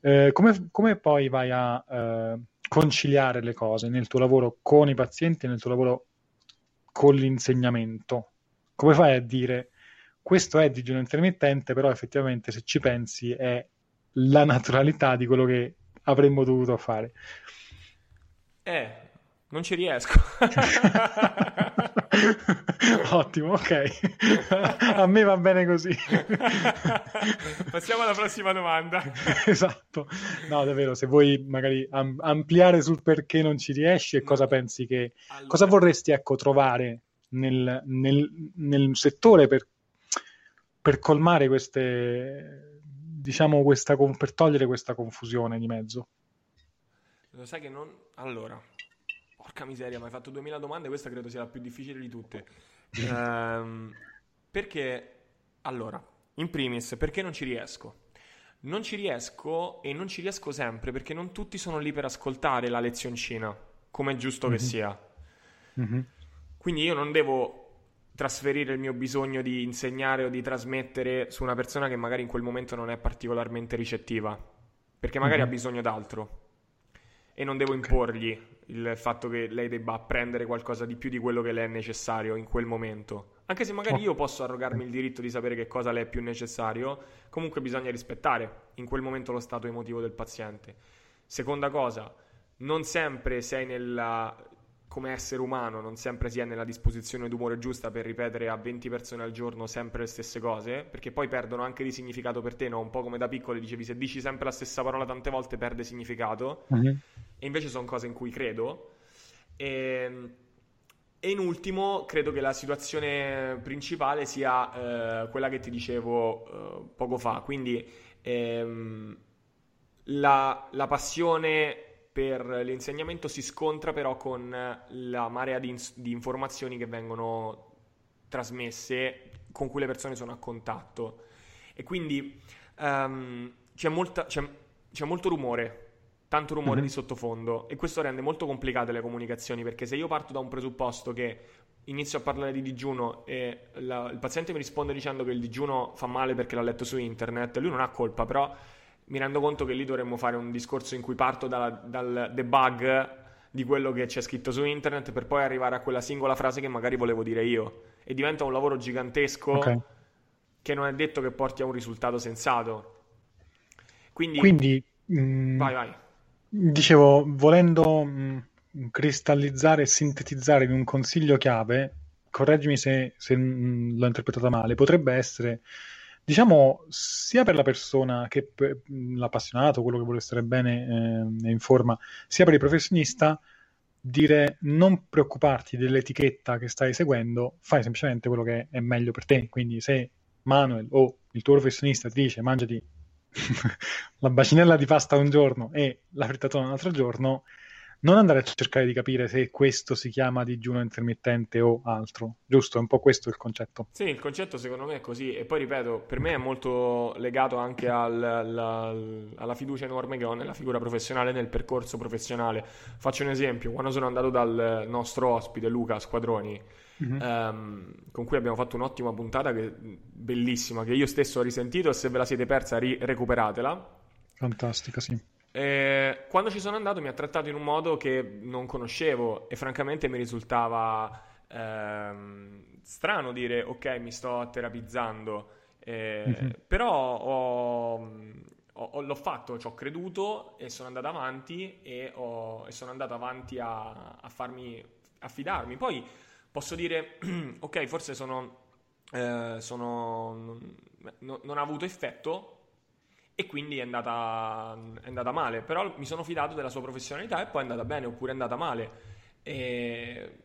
Eh, come, come, poi vai a eh, conciliare le cose nel tuo lavoro con i pazienti e nel tuo lavoro con l'insegnamento? Come fai a dire questo è digiuno intermittente, però effettivamente se ci pensi è la naturalità di quello che avremmo dovuto fare?
Eh, non ci riesco.
Ottimo, ok. A me va bene così.
Passiamo alla prossima domanda.
esatto. No, davvero, se vuoi magari am- ampliare sul perché non ci riesci e no. cosa pensi che... Allora. Cosa vorresti, ecco, trovare nel, nel, nel settore per, per colmare queste... diciamo, questa... per togliere questa confusione di mezzo?
Lo sai che non... Allora, Porca miseria, mi hai fatto 2000 domande, questa credo sia la più difficile di tutte. ehm, perché, allora, in primis, perché non ci riesco? Non ci riesco e non ci riesco sempre perché non tutti sono lì per ascoltare la lezioncina, come è giusto mm-hmm. che mhm. sia. Mm-hmm. Quindi io non devo trasferire il mio bisogno di insegnare o di trasmettere su una persona che magari in quel momento non è particolarmente ricettiva, perché magari mm-hmm. ha bisogno d'altro e non devo imporgli il fatto che lei debba apprendere qualcosa di più di quello che le è necessario in quel momento. Anche se magari io posso arrogarmi il diritto di sapere che cosa le è più necessario, comunque bisogna rispettare in quel momento lo stato emotivo del paziente. Seconda cosa, non sempre sei nella come essere umano non sempre si è nella disposizione d'umore giusta per ripetere a 20 persone al giorno sempre le stesse cose, perché poi perdono anche di significato per te, no? Un po' come da piccolo dicevi, se dici sempre la stessa parola tante volte perde significato, uh-huh. e invece sono cose in cui credo. E, ehm, e, in ultimo, credo che la situazione principale sia eh, quella che ti dicevo eh, poco fa, quindi ehm, la, la passione per l'insegnamento si scontra però con la marea di, ins- di, informazioni che vengono trasmesse con cui le persone sono a contatto e quindi um, c'è, molta, c'è, c'è, molto rumore, tanto rumore mm-hmm. di sottofondo e questo rende molto complicate le comunicazioni perché se io parto da un presupposto che inizio a parlare di digiuno e la, il paziente mi risponde dicendo che il digiuno fa male perché l'ha letto su internet, lui non ha colpa però mi rendo conto che lì dovremmo fare un discorso in cui parto dalla, dal debug di quello che c'è scritto su internet per poi arrivare a quella singola frase che magari volevo dire io. E diventa un lavoro gigantesco okay. che non è detto che porti a un risultato sensato. Quindi,
Quindi mh, mm,
vai, vai.
Dicevo, volendo mh, mm, cristallizzare e sintetizzare in un consiglio chiave, correggimi se, se mh, l'ho interpretata male, potrebbe essere diciamo sia per la persona che l'appassionato, quello che vuole stare bene eh, in forma, sia per il professionista, dire non preoccuparti dell'etichetta che stai seguendo, fai semplicemente quello che è meglio per te. Quindi se Manuel o il tuo professionista ti dice mangiati la bacinella di pasta un giorno e la frittatura un altro giorno, non andare a cercare di capire se questo si chiama digiuno intermittente o altro, giusto? È un po' questo il concetto.
Sì, il concetto secondo me è così e poi ripeto, per me è molto legato anche al, alla, alla fiducia enorme che ho nella figura professionale, nel percorso professionale. Faccio un esempio, quando sono andato dal nostro ospite Luca Squadroni, mm-hmm. ehm, con cui abbiamo fatto un'ottima puntata che, bellissima, che io stesso ho risentito e se ve la siete persa ri- recuperatela.
Fantastica, sì
eh, quando ci sono andato mi ha trattato in un modo che non conoscevo e francamente mi risultava ehm, strano dire ok mi sto terapizzando, eh, mm-hmm. però ho, ho, l'ho fatto, ci ho creduto e sono andato avanti e, ho, e sono andato avanti a, a farmi affidarmi. Poi posso dire ok forse sono, eh, sono non, non ha avuto effetto e quindi è andata, è andata, male. Però mi sono fidato della sua professionalità e poi è andata bene oppure è andata male. E...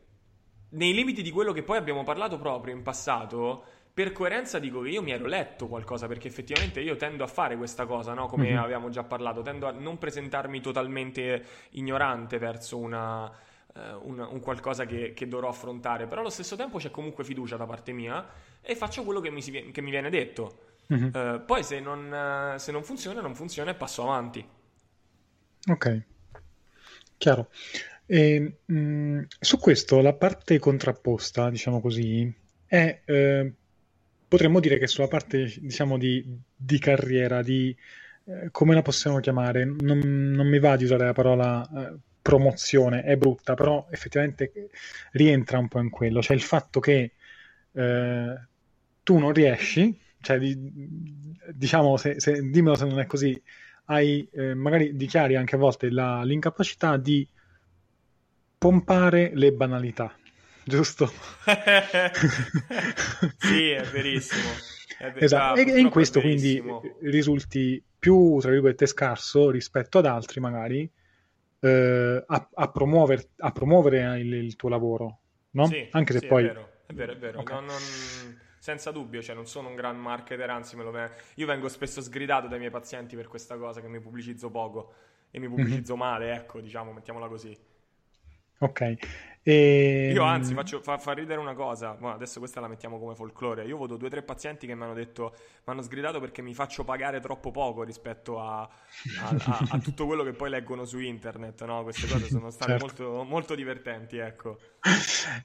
Nei limiti di quello che poi abbiamo parlato proprio in passato, per coerenza dico che io mi ero letto qualcosa perché effettivamente io tendo a fare questa cosa, no? come mm-hmm. avevamo già parlato, tendo a non presentarmi totalmente ignorante verso una, uh, un, un, qualcosa che, che, dovrò affrontare, però allo stesso tempo c'è comunque fiducia da parte mia e faccio quello che mi, si, che mi viene detto. Mm-hmm. Uh, poi se non, uh, se non, funziona, non funziona e passo avanti.
Ok, chiaro. E, mh, mm, su questo la parte contrapposta, diciamo così, è, eh, potremmo dire che sulla parte, diciamo, di, di carriera, di eh, come la possiamo chiamare, non, non, mi va di usare la parola eh, promozione, è brutta, però effettivamente rientra un po' in quello, cioè il fatto che eh, tu non riesci cioè, di, diciamo, se, se, dimmelo se non è così, hai, eh, magari dichiari anche a volte la, l'incapacità di pompare le banalità, giusto?
sì, è verissimo.
È ver- esatto. e, e in questo quindi risulti più, tra virgolette, scarso rispetto ad altri magari eh, a, a, promuover, a, promuovere il, il, tuo lavoro, no?
Sì,
Anche se
sì,
poi...
È vero, è vero, è vero. Okay. Non, non senza dubbio, cioè non sono un gran marketer, anzi me lo ve- io vengo spesso sgridato dai miei pazienti per questa cosa che mi pubblicizzo poco e mi pubblicizzo mm-hmm. male, ecco, diciamo, mettiamola così.
Ok. E...
Io anzi faccio, fa, fa, ridere una cosa, ma adesso questa la mettiamo come folklore. Io ho avuto due o tre pazienti che mi hanno detto, mi hanno sgridato perché mi faccio pagare troppo poco rispetto a, a, a, a tutto quello che poi leggono su internet. No? Queste cose sono state certo. molto, molto, divertenti. Ecco,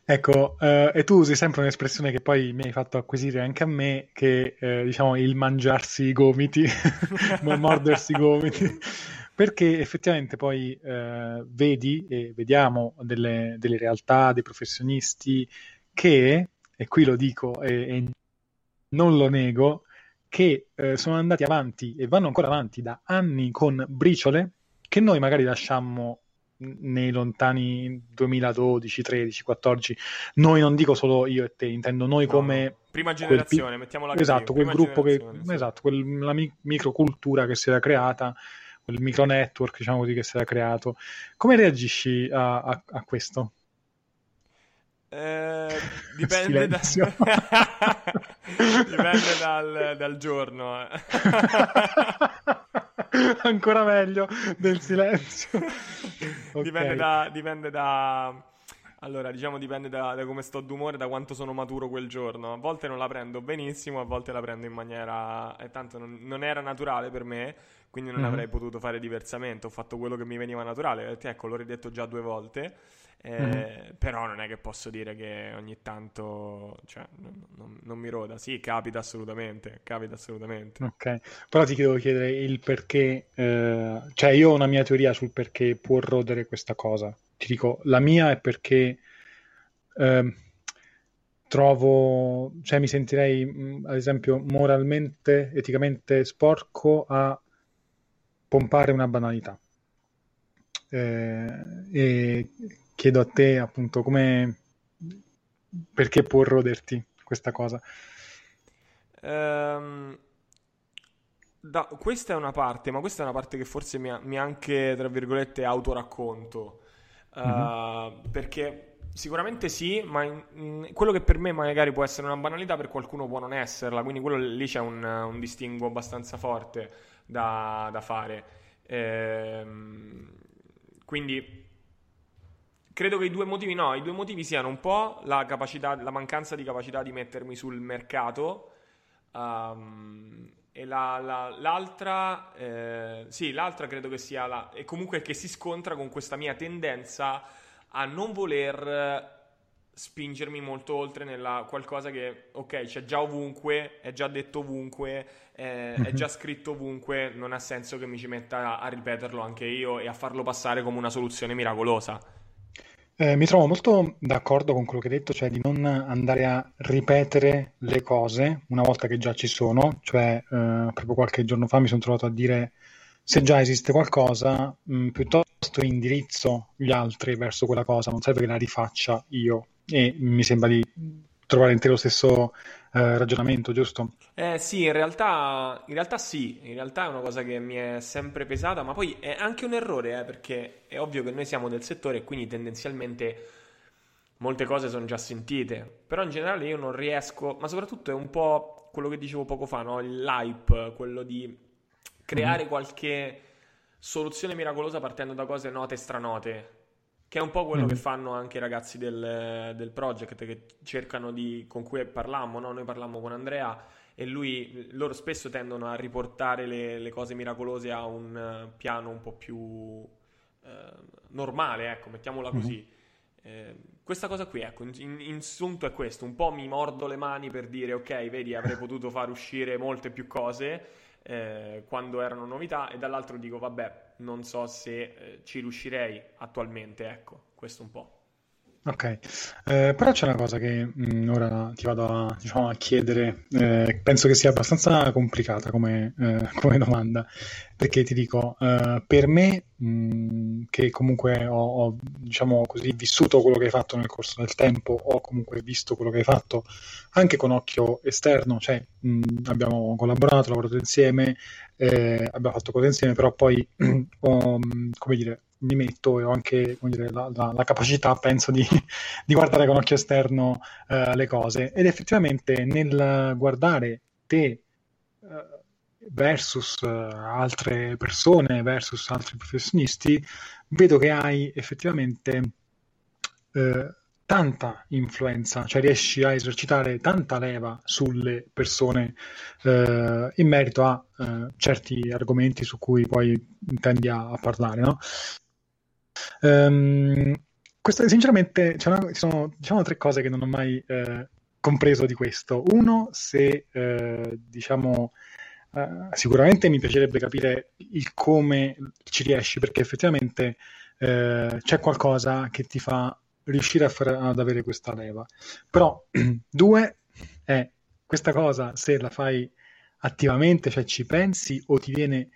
ecco eh, e tu usi sempre un'espressione che poi mi hai fatto acquisire anche a me, che eh, diciamo il mangiarsi i gomiti, mordersi i gomiti perché effettivamente poi eh, vedi e vediamo delle, delle, realtà, dei professionisti che, e qui lo dico e, e non lo nego, che eh, sono andati avanti e vanno ancora avanti da anni con briciole che noi magari lasciammo nei lontani 2012, 13, 14. Noi non dico solo io e te, intendo noi no, come
prima generazione, quel, mettiamola così.
Esatto, quel gruppo che sì. esatto, quella microcultura che si era creata quel micro network diciamo così, che si era creato. Come reagisci a, a, a questo?
Eh, dipende, da... dipende dal, dal giorno.
Ancora meglio del silenzio.
okay. Dipende da... Dipende da... Allora, diciamo dipende da, da, come sto d'umore, da quanto sono maturo quel giorno. A volte non la prendo benissimo, a volte la prendo in maniera... E tanto non, non era naturale per me, quindi non mm-hmm. avrei potuto fare diversamente. Ho fatto quello che mi veniva naturale. Ecco, l'ho ridetto già due volte. Eh, mm-hmm. Però non è che posso dire che ogni tanto cioè, non, non, non, mi roda. Sì, capita assolutamente. Capita assolutamente.
Ok, però ti devo chiedere il perché. Eh, cioè, io ho una mia teoria sul perché può rodere questa cosa. Ti dico, la mia è perché. Eh, trovo, cioè mi sentirei mm, ad esempio moralmente, eticamente sporco a pompare una banalità. Eh, e chiedo a te appunto come perché può roderti questa cosa.
Um, da, questa è una parte, ma questa è una parte che forse mi ha, mi anche, tra virgolette, autoracconto. mm-hmm. perché sicuramente sì, ma in, in, quello che per me magari può essere una banalità, per qualcuno può non esserla, quindi quello lì c'è un, un distinguo abbastanza forte da, da fare. Ehm, quindi credo che i due motivi, no, i due motivi siano un po' la, capacità, la mancanza di capacità di mettermi sul mercato. Um, e la, la, l'altra, eh, sì, l'altra credo che sia la, e comunque che si scontra con questa mia tendenza a non voler spingermi molto oltre nella qualcosa che, ok, c'è già ovunque, è già detto ovunque, eh, è già scritto ovunque, non ha senso che mi ci metta a ripeterlo anche io e a farlo passare come una soluzione miracolosa.
Eh, mi trovo molto d'accordo con quello che hai detto, cioè di non andare a ripetere le cose una volta che già ci sono, cioè eh, proprio qualche giorno fa mi sono trovato a dire se già esiste qualcosa, mh, mm, piuttosto indirizzo gli altri verso quella cosa, non serve che la rifaccia io. E mi sembra di trovare in te lo stesso eh, ragionamento, giusto?
Eh sì, in realtà, in realtà sì, in realtà è una cosa che mi è sempre pesata, ma poi è anche un errore, eh, perché è ovvio che noi siamo del settore e quindi tendenzialmente molte cose sono già sentite, però in generale io non riesco, ma soprattutto è un po' quello che dicevo poco fa, no? l'hype, quello di creare mm. qualche soluzione miracolosa partendo da cose note e stranote che è un po' quello mm. che fanno anche i ragazzi del, del project che cercano di, con cui parlammo, no? noi parlammo con Andrea e lui, loro spesso tendono a riportare le, le cose miracolose a un uh, piano un po' più uh, normale, ecco, mettiamola mm-hmm. così. Eh, questa cosa qui, ecco, in, in sunto è questo, un po' mi mordo le mani per dire ok, vedi, avrei potuto far uscire molte più cose eh, quando erano novità e dall'altro dico vabbè, non so se eh, ci riuscirei attualmente, ecco, questo un po'.
Ok, eh, però c'è una cosa che mh, mm, ora ti vado a, diciamo, a chiedere, eh, penso che sia abbastanza complicata come, eh, come domanda, perché ti dico, eh, per me, mh, mm, che comunque ho, ho, diciamo così, vissuto quello che hai fatto nel corso del tempo, ho comunque visto quello che hai fatto anche con occhio esterno, cioè mh, mm, abbiamo collaborato, lavorato insieme, eh, abbiamo fatto cose insieme, però poi ho, come dire, mi metto e ho anche dire, la, la, la, capacità, penso, di, di, guardare con occhio esterno uh, le cose. Ed effettivamente nel guardare te uh, versus uh, altre persone, versus altri professionisti, vedo che hai effettivamente tanta influenza, cioè riesci a esercitare tanta leva sulle persone eh, in merito a eh, certi argomenti su cui poi intendi a, a parlare, no? Um, questo, sinceramente, una, ci sono diciamo, tre cose che non ho mai eh, compreso di questo. Uno, se eh, diciamo. Uh, sicuramente mi piacerebbe capire il come ci riesci, perché effettivamente uh, c'è qualcosa che ti fa riuscire fare, ad avere questa leva. Però, due, è questa cosa se la fai attivamente, cioè ci pensi o ti viene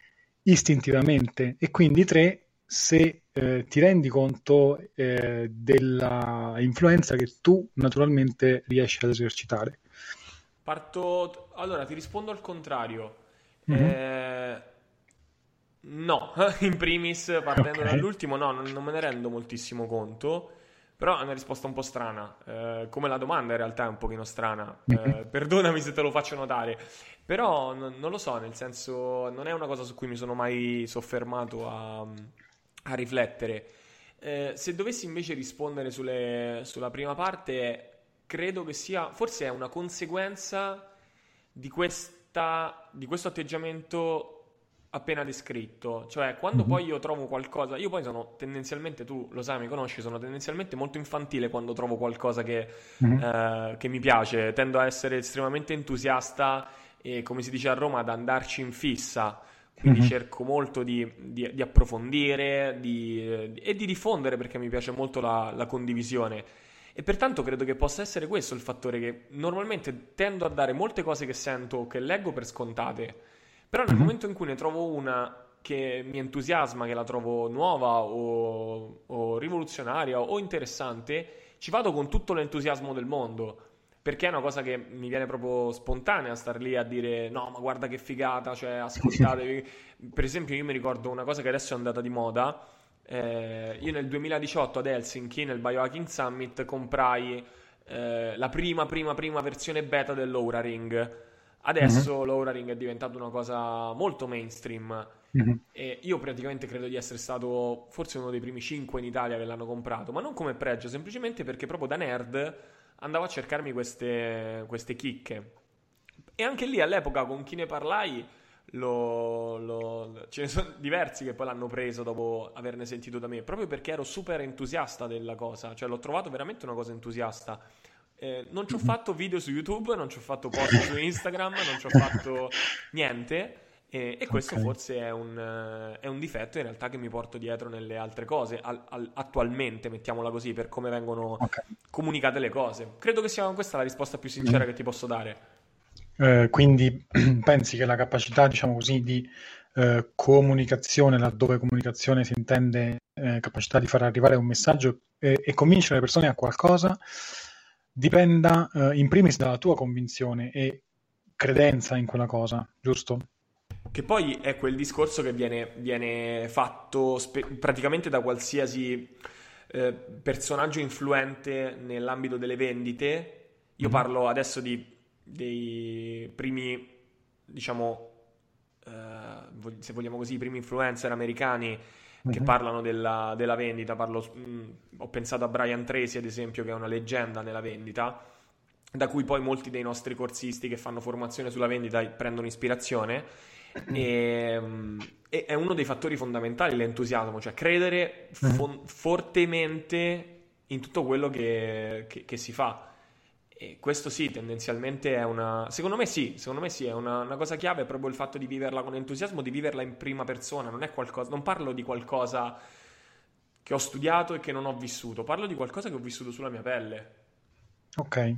istintivamente, e quindi tre, se eh, ti rendi conto eh, della influenza che tu naturalmente riesci ad esercitare.
Parto, allora ti rispondo al contrario. Mm-hmm. Eh, no, in primis, partendo okay. dall'ultimo, no, non, non, me ne rendo moltissimo conto. Però è una risposta un po' strana, eh, come la domanda in realtà è un pochino strana, mm-hmm. perdonami se te lo faccio notare, però n- non lo so, nel senso non è una cosa su cui mi sono mai soffermato a, a riflettere. Eh, se dovessi invece rispondere sulle, sulla prima parte, credo che sia, forse è una conseguenza di, questa, di questo atteggiamento appena descritto. Cioè, quando mm-hmm. poi io trovo qualcosa, io poi sono tendenzialmente, tu lo sai, mi conosci, sono tendenzialmente molto infantile quando trovo qualcosa che, mm-hmm. eh, che mi piace. Tendo a essere estremamente entusiasta e, come si dice a Roma, ad andarci in fissa quindi mm-hmm. cerco molto di, di, di approfondire di, e di diffondere perché mi piace molto la, la, condivisione. E pertanto credo che possa essere questo il fattore che normalmente tendo a dare molte cose che sento o che leggo per scontate, però nel mm-hmm. momento in cui ne trovo una che mi entusiasma, che la trovo nuova o, o rivoluzionaria o interessante, ci vado con tutto l'entusiasmo del mondo perché è una cosa che mi viene proprio spontanea star lì a dire no ma guarda che figata cioè ascoltatevi per esempio io mi ricordo una cosa che adesso è andata di moda Eh, io nel 2018 ad Helsinki, nel Biohacking Summit, comprai eh, la prima, prima, prima versione beta dell'Aura Ring. Adesso mm-hmm. l'Aura Ring è diventato una cosa molto mainstream. Mm-hmm. E io praticamente credo di essere stato forse uno dei primi 5 in Italia che l'hanno comprato, ma non come pregio, semplicemente perché proprio da nerd andavo a cercarmi queste, queste chicche. E anche lì all'epoca con chi ne parlai lo, lo, ce ne sono diversi che poi l'hanno preso dopo averne sentito da me, proprio perché ero super entusiasta della cosa, cioè l'ho trovato veramente una cosa entusiasta. Eh, non ci ho fatto video su YouTube, non ci ho fatto post su Instagram, non ci ho fatto niente. E, e questo okay. forse è un, è un, difetto in realtà che mi porto dietro nelle altre cose, al, al, attualmente, mettiamola così, per come vengono okay. comunicate le cose. Credo che sia questa la risposta più sincera mm. che ti posso dare.
Eh, quindi pensi che la capacità, diciamo così, di eh, comunicazione, laddove comunicazione si intende eh, capacità di far arrivare un messaggio e convincere le persone a qualcosa, dipenda eh, in primis dalla tua convinzione e credenza in quella cosa, giusto?
Che poi è quel discorso che viene, viene fatto spe- praticamente da qualsiasi eh, personaggio influente nell'ambito delle vendite. Io mm parlo adesso di dei primi, diciamo, eh, se vogliamo così, i primi influencer americani che mhm. parlano della, della vendita. Parlo, mh, mm, ho pensato a Brian Tracy, ad esempio, che è una leggenda nella vendita, da cui poi molti dei nostri corsisti che fanno formazione sulla vendita prendono ispirazione. E, mm, e è uno dei fattori fondamentali l'entusiasmo, cioè credere mhm. fo- fortemente in tutto quello che, che, che si fa. E questo sì, tendenzialmente è una... Secondo me sì, secondo me sì, è una, una, cosa chiave, è proprio il fatto di viverla con entusiasmo, di viverla in prima persona, non è qualcosa... Non parlo di qualcosa che ho studiato e che non ho vissuto, parlo di qualcosa che ho vissuto sulla mia pelle.
Ok.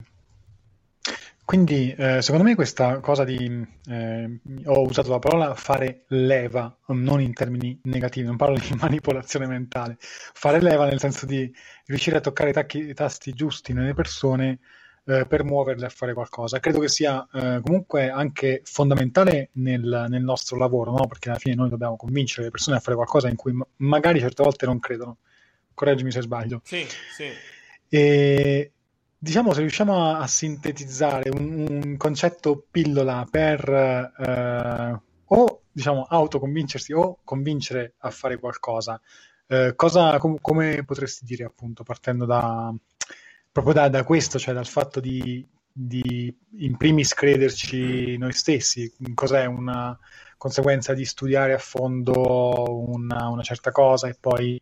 Quindi, eh, secondo me questa cosa di... Eh, ho usato la parola fare leva, non in termini negativi, non parlo di manipolazione mentale, fare leva nel senso di riuscire a toccare i, tacchi, i tasti giusti nelle persone eh, per muoverle a fare qualcosa. Credo che sia eh, comunque anche fondamentale nel, nel nostro lavoro, no? perché alla fine noi dobbiamo convincere le persone a fare qualcosa in cui m- magari certe volte non credono. Correggimi se sbaglio.
Sì, sì.
E diciamo se riusciamo a, a sintetizzare un, un, concetto pillola per eh, o diciamo autoconvincersi o convincere a fare qualcosa, eh, cosa, com- come potresti dire appunto partendo da, proprio da, da questo, cioè dal fatto di, di in primis crederci noi stessi, cos'è una conseguenza di studiare a fondo una, una certa cosa e poi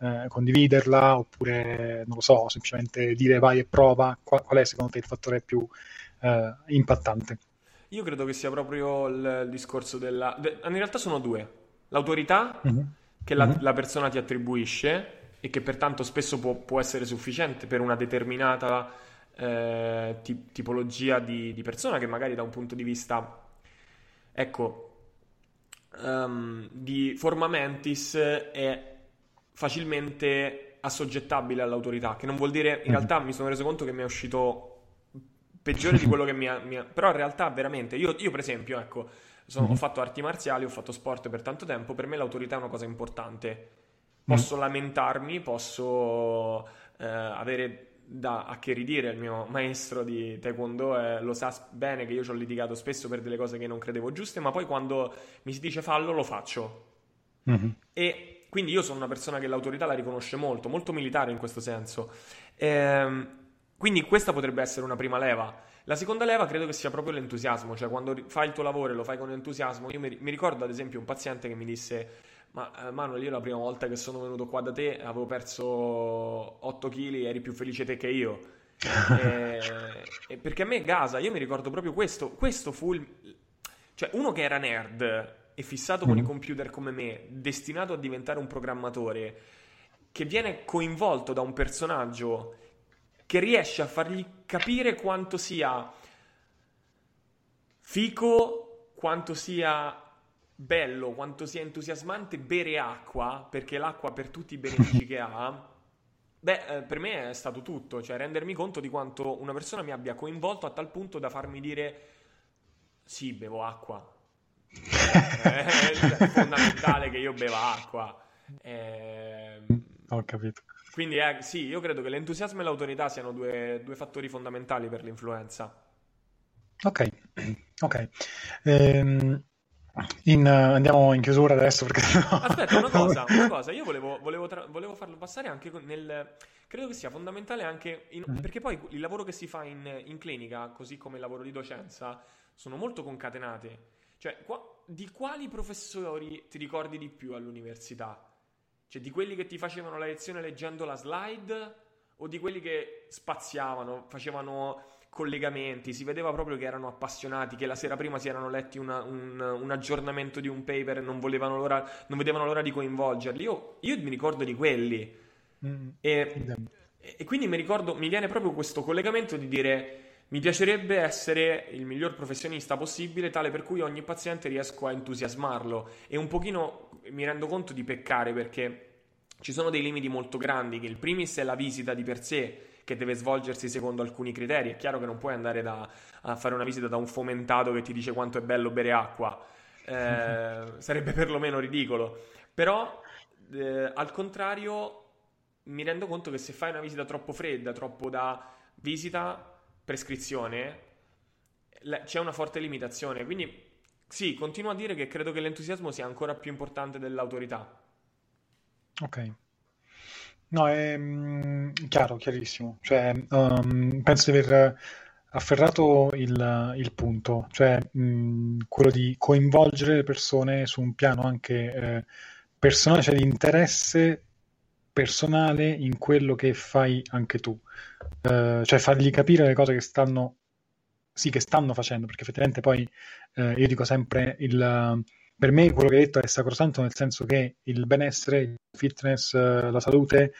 eh, condividerla oppure non lo so, semplicemente dire vai e prova, qual, qual è secondo te il fattore più eh, impattante?
Io credo che sia proprio il, il discorso della... De, in realtà sono due. L'autorità mm-hmm. che la, mm-hmm. la persona ti attribuisce e che pertanto spesso può, può essere sufficiente per una determinata eh, ti, tipologia di, di, persona che magari da un punto di vista, ecco, um, di forma mentis è facilmente assoggettabile all'autorità, che non vuol dire, in mm. realtà mi sono reso conto che mi è uscito peggiore di quello che mi ha, mi ha... però in realtà veramente, io, io per esempio, ecco, sono, ho mm-hmm. fatto arti marziali, ho fatto sport per tanto tempo, per me l'autorità è una cosa importante Posso mm. lamentarmi, posso eh, avere da a che ridire il mio maestro di taekwondo eh, lo sa bene che io ci ho litigato spesso per delle cose che non credevo giuste, ma poi quando mi si dice fallo lo faccio. Mm-hmm. E quindi io sono una persona che l'autorità la riconosce molto, molto militare in questo senso. Ehm, quindi questa potrebbe essere una prima leva. La seconda leva credo che sia proprio l'entusiasmo, cioè quando fai il tuo lavoro e lo fai con entusiasmo. Io mi, mi ricordo ad esempio un paziente che mi disse ma eh, Manuel, io la prima volta che sono venuto qua da te avevo perso 8 kg, eri più felice te che io. e, e perché a me Gaza, io mi ricordo proprio questo, questo fu il... Cioè, uno che era nerd e fissato mm. con i computer come me, destinato a diventare un programmatore, che viene coinvolto da un personaggio che riesce a fargli capire quanto sia fico, quanto sia bello, quanto sia entusiasmante bere acqua, perché l'acqua per tutti i benefici che ha, beh, eh, per me è stato tutto, cioè rendermi conto di quanto una persona mi abbia coinvolto a tal punto da farmi dire sì, bevo acqua. È fondamentale che io beva acqua. Eh,
Ho capito.
Quindi eh, sì, io credo che l'entusiasmo e l'autorità siano due, due fattori fondamentali per l'influenza.
Ok, ok. Ehm, in, uh, andiamo in chiusura adesso perché
Aspetta, una cosa, una cosa. io volevo, volevo, tra- volevo farlo passare anche nel... Credo che sia fondamentale anche, in-
Mm.
perché poi il lavoro che si fa in, in clinica, così come il lavoro di docenza, sono molto concatenate. Cioè, qua- di quali professori ti ricordi di più all'università? Cioè, di quelli che ti facevano la lezione leggendo la slide o di quelli che spaziavano, facevano collegamenti, si vedeva proprio che erano appassionati, che la sera prima si erano letti una- un, un aggiornamento di un paper e non, volevano l'ora, non vedevano l'ora di coinvolgerli. Io, io mi ricordo di quelli.
Mm,
E,
idem.
e quindi mi ricordo, mi viene proprio questo collegamento di dire mi piacerebbe essere il miglior professionista possibile, tale per cui ogni paziente riesco a entusiasmarlo e un pochino mi rendo conto di peccare perché ci sono dei limiti molto grandi, che il primis è la visita di per sé, che deve svolgersi secondo alcuni criteri. È chiaro che non puoi andare da- a fare una visita da un fomentato che ti dice quanto è bello bere acqua, Eh, sarebbe perlomeno ridicolo. Però, eh, al contrario, mi rendo conto che se fai una visita troppo fredda, troppo da visita, prescrizione, c'è una forte limitazione. Quindi, sì, continuo a dire che credo che l'entusiasmo sia ancora più importante dell'autorità.
Ok. No, è mm, chiaro, chiarissimo. Cioè, um, penso di aver afferrato il, il punto, cioè mm, quello di coinvolgere le persone su un piano anche eh, personale, cioè di interesse personale in quello che fai anche tu. Eh, cioè fargli capire le cose che stanno, sì, che stanno facendo, perché effettivamente poi eh, io dico sempre il per me quello che hai detto è sacrosanto nel senso che il benessere, il fitness, eh, la salute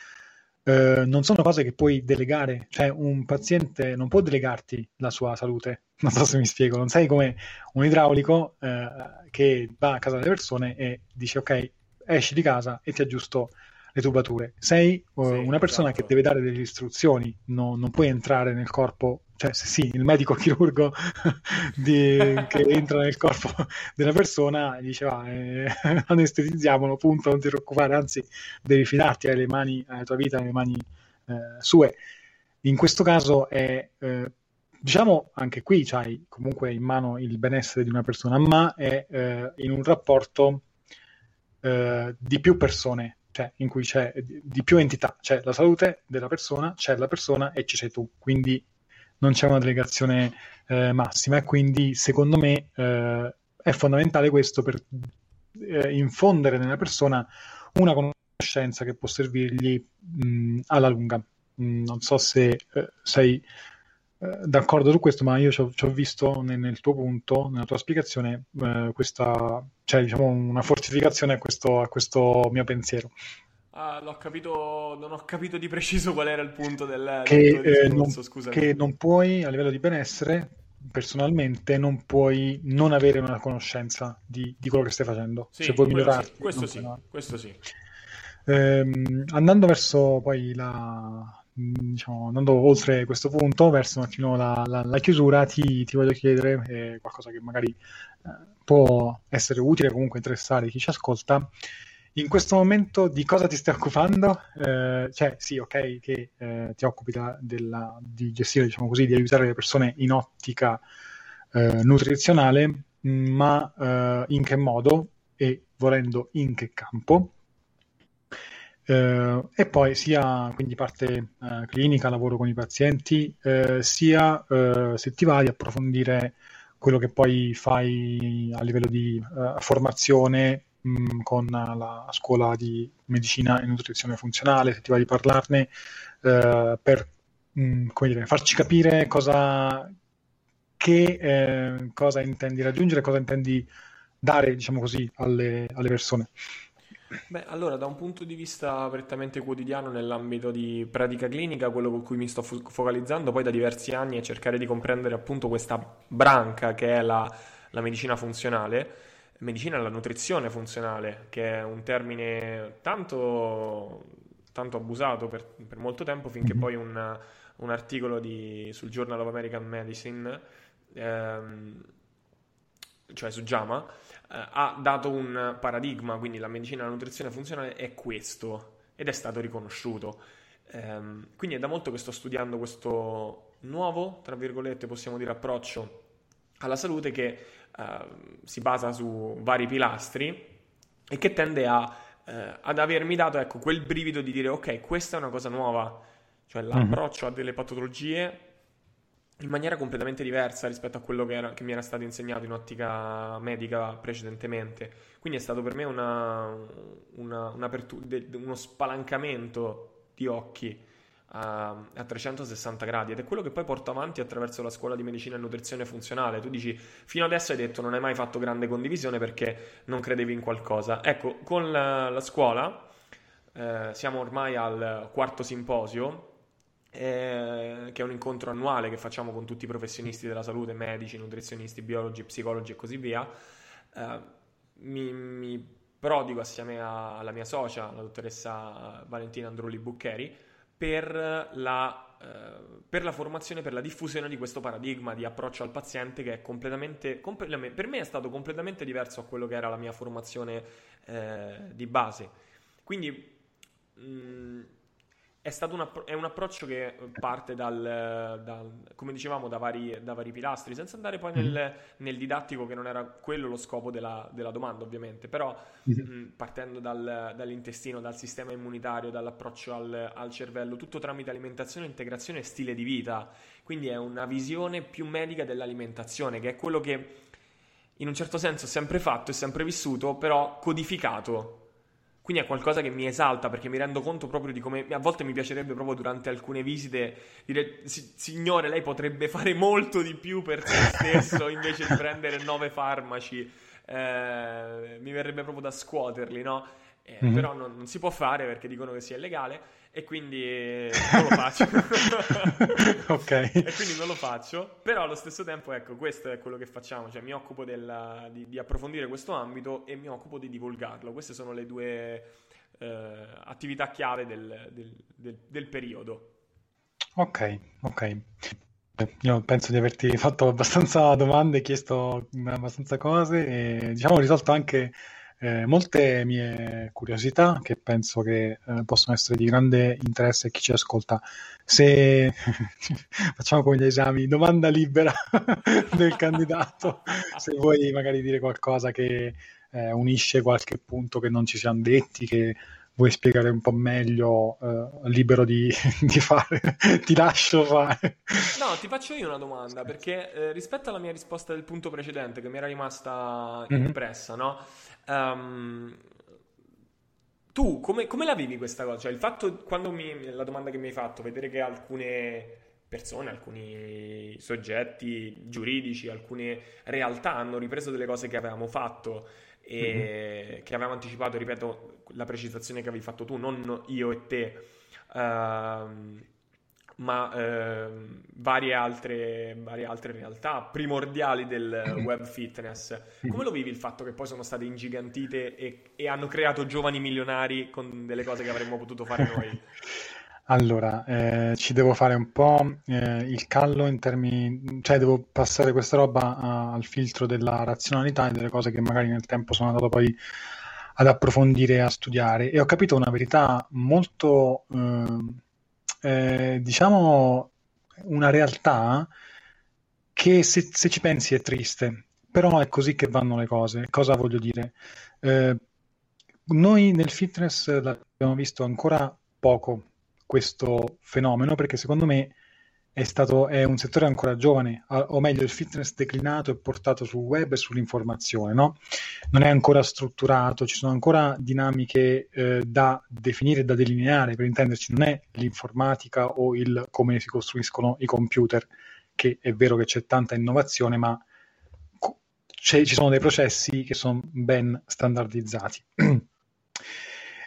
eh, non sono cose che puoi delegare, cioè un paziente non può delegarti la sua salute, non so se mi spiego, non sei come un idraulico eh, che va a casa delle persone e dice ok, esci di casa e ti aggiusto le tubature. Sei eh,
Sì,
una persona
esatto.
che deve dare delle istruzioni, no- non puoi entrare nel corpo, cioè se sì, il medico chirurgo di- che entra nel corpo della persona e dice va, eh, anestetizziamolo, punto, non ti preoccupare, anzi devi fidarti alle mani, alla tua vita, alle mani eh, sue. In questo caso è, eh, diciamo, anche qui c'hai comunque in mano il benessere di una persona, ma è eh, in un rapporto eh, di più persone, cioè in cui c'è di, più entità, c'è la salute della persona, c'è la persona e ci sei tu, quindi non c'è una delegazione eh, massima. E quindi secondo me eh, è fondamentale questo per eh, infondere nella persona una conoscenza che può servirgli mh, alla lunga. Mh, non so se eh, sei d'accordo su questo, ma io ci ho, visto nel, nel tuo punto, nella tua spiegazione, eh, questa, cioè diciamo una fortificazione a questo, a questo mio pensiero.
Ah, l'ho capito, non ho capito di preciso qual era il punto del, del
Che,
tuo
eh, non, che non puoi, a livello di benessere, personalmente, non puoi non avere una conoscenza di, di quello che stai facendo.
Sì,
Se vuoi
quello sì,
migliorarti,
questo sì, questo sì.
Ehm, andando verso poi la, diciamo, andando oltre questo punto, verso un attimo la, la- la chiusura, ti, ti voglio chiedere eh, qualcosa che magari eh, può essere utile, comunque interessare chi ci ascolta. In questo momento di cosa ti stai occupando? Eh, cioè, sì, ok, che eh, ti occupi da- della- di gestire, diciamo così, di aiutare le persone in ottica eh, nutrizionale, ma eh, in che modo e volendo in che campo? Eh, e poi sia quindi parte eh, clinica, lavoro con i pazienti, eh, sia eh, se ti va di approfondire quello che poi fai a livello di eh, formazione mh, con la scuola di medicina e nutrizione funzionale, se ti va di parlarne eh, per mh, come dire, farci capire cosa, che, cosa intendi raggiungere, cosa intendi dare, diciamo così, alle, alle persone.
Beh, allora, da un punto di vista prettamente quotidiano nell'ambito di pratica clinica, quello con cui mi sto fo- focalizzando poi da diversi anni è cercare di comprendere appunto questa branca che è la, la medicina funzionale, medicina e la nutrizione funzionale, che è un termine tanto, tanto abusato per, per molto tempo finché
Mhm.
poi un, un articolo di- sul Journal of American Medicine, ehm, cioè su JAMA, ha dato un paradigma, quindi la medicina e la nutrizione funzionale è questo ed è stato riconosciuto. Ehm, quindi è da molto che sto studiando questo nuovo, tra virgolette, possiamo dire, approccio alla salute che eh, si basa su vari pilastri e che tende a, eh, ad avermi dato ecco, quel brivido di dire ok, questa è una cosa nuova, cioè mhm. l'approccio a delle patologie in maniera completamente diversa rispetto a quello che, era, che, mi era stato insegnato in ottica medica precedentemente. Quindi è stato per me una, una, una de, uno spalancamento di occhi a, a, 360 gradi ed è quello che poi porto avanti attraverso la scuola di medicina e nutrizione funzionale. Tu dici, fino adesso hai detto non hai mai fatto grande condivisione perché non credevi in qualcosa. Ecco, con la, la scuola eh, siamo ormai al quarto simposio eh, che è un incontro annuale che facciamo con tutti i professionisti della salute, medici, nutrizionisti, biologi, psicologi e così via, eh, mi, mi, prodigo assieme a, alla mia socia, la dottoressa Valentina Androli Buccheri, per la, eh, per la formazione, per la diffusione di questo paradigma di approccio al paziente che è completamente, completamente per me è stato completamente diverso a quello che era la mia formazione eh, di base. Quindi mh, è, stato un, appro- è un approccio che parte dal, dal come dicevamo, da vari, da vari, pilastri, senza andare poi nel, mm-hmm. nel, didattico, che non era quello lo scopo della, della domanda, ovviamente, però mm-hmm. mh, partendo dal, dall'intestino, dal sistema immunitario, dall'approccio al, al, cervello, tutto tramite alimentazione, integrazione e stile di vita. Quindi è una visione più medica dell'alimentazione, che è quello che in un certo senso ho sempre fatto e sempre vissuto, però codificato quindi è qualcosa che mi esalta perché mi rendo conto proprio di come a volte mi piacerebbe proprio durante alcune visite dire signore lei potrebbe fare molto di più per se stesso invece di prendere nove farmaci. Eh, mi verrebbe proprio da scuoterli, no? Eh, mm-hmm. Però non, non, si può fare perché dicono che sia illegale e quindi non lo faccio.
ok.
E quindi non lo faccio, però allo stesso tempo, ecco, questo è quello che facciamo, cioè mi occupo della, di, di, approfondire questo ambito e mi occupo di divulgarlo. Queste sono le due eh, attività chiave del, del, del, del periodo.
Ok, ok. Io penso di averti fatto abbastanza domande, chiesto abbastanza cose e diciamo risolto anche eh, molte mie curiosità che penso che eh, possono essere di grande interesse a chi ci ascolta. Se facciamo come gli esami, domanda libera del candidato, se vuoi magari dire qualcosa che eh, unisce qualche punto che non ci siamo detti, che vuoi spiegare un po' meglio, eh, libero di, di, fare, ti lascio fare.
No, ti faccio io una domanda, perché eh, rispetto alla mia risposta del punto precedente, che mi era rimasta mm-hmm. impressa, no? Um, tu come, come, la vivi questa cosa? Cioè, il fatto, quando mi, la domanda che mi hai fatto, vedere che alcune persone, alcuni soggetti giuridici, alcune realtà hanno ripreso delle cose che avevamo fatto e mm-hmm. che avevamo anticipato, ripeto, la precisazione che avevi fatto tu, non io e te. Uh, ma eh, varie, altre, varie, altre, realtà primordiali del mm-hmm. web fitness. Mm-hmm. Come lo vivi il fatto che poi sono state ingigantite e, e hanno creato giovani milionari con delle cose che avremmo potuto fare noi?
Allora, eh, ci devo fare un po' eh, il callo in termini, cioè devo passare questa roba a, al filtro della razionalità e delle cose che magari nel tempo sono andato poi ad approfondire e a studiare e ho capito una verità molto eh, eh, diciamo, una realtà che se, se, ci pensi è triste, però è così che vanno le cose. Cosa voglio dire? Eh, noi nel fitness l'abbiamo visto ancora poco questo fenomeno perché secondo me è, stato, è un settore ancora giovane, o meglio il fitness declinato e portato sul web e sull'informazione, no? non è ancora strutturato, ci sono ancora dinamiche eh, da definire, da delineare, per intenderci non è l'informatica o il come si costruiscono i computer, che è vero che c'è tanta innovazione, ma ci sono dei processi che sono ben standardizzati.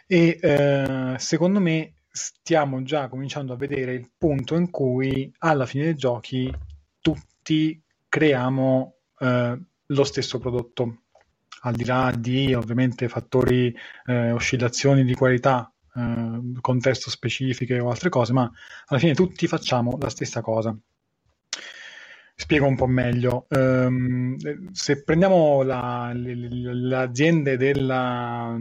e eh, secondo me stiamo già cominciando a vedere il punto in cui alla fine dei giochi tutti creiamo eh, lo stesso prodotto, al di là di ovviamente fattori, eh, oscillazioni di qualità, eh, contesto specifiche o altre cose, ma alla fine tutti facciamo la stessa cosa. Spiego un po' meglio. Um, se prendiamo la, le, le, aziende della,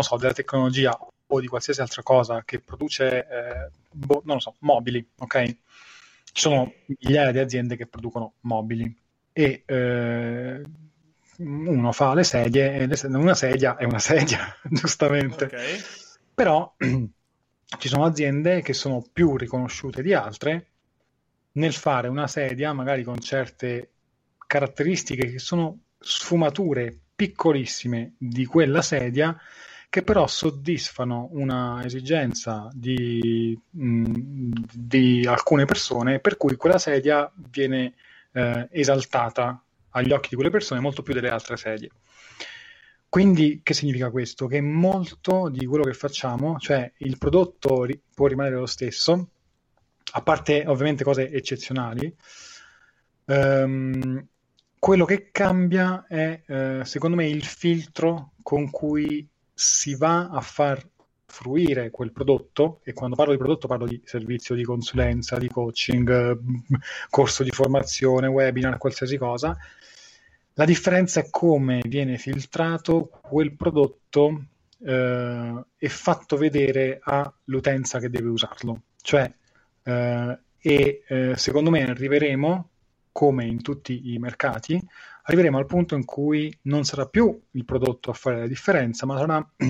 so, della tecnologia o di qualsiasi altra cosa che produce, eh, boh, non lo so, mobili, ok? Ci sono migliaia di aziende che producono mobili e eh, uno fa le sedie e le, una sedia è una sedia, giustamente. Okay. Però ci sono aziende che sono più riconosciute di altre nel fare una sedia magari con certe caratteristiche che sono sfumature piccolissime di quella sedia che però soddisfano una esigenza di, mh, di alcune persone per cui quella sedia viene eh, esaltata agli occhi di quelle persone molto più delle altre sedie. Quindi che significa questo? Che molto di quello che facciamo, cioè il prodotto ri- può rimanere lo stesso, a parte ovviamente cose eccezionali, ehm, quello che cambia è, eh, secondo me, il filtro con cui si va a far fruire quel prodotto, e quando parlo di prodotto parlo di servizio di consulenza, di coaching, corso di formazione, webinar, qualsiasi cosa, la differenza è come viene filtrato quel prodotto eh, e fatto vedere all'utenza che deve usarlo. Cioè, eh, e eh, secondo me arriveremo, come in tutti i mercati, arriveremo al punto in cui non sarà più il prodotto a fare la differenza, ma sarà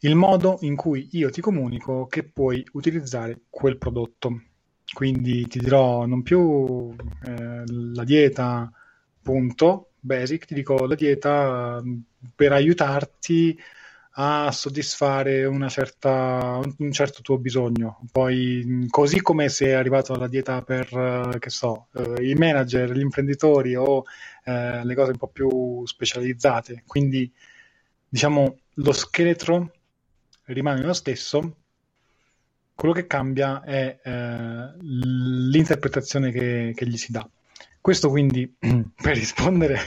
il modo in cui io ti comunico che puoi utilizzare quel prodotto. Quindi ti dirò non più eh, la dieta, punto, basic, ti dico la dieta per aiutarti a soddisfare certa, un certo tuo bisogno. Poi, così come sei arrivato alla dieta per, uh, che so, uh, i manager, gli imprenditori o uh, le cose un po' più specializzate. Quindi, diciamo, lo scheletro rimane lo stesso. Quello che cambia è l'interpretazione che, che gli si dà. Questo quindi, per rispondere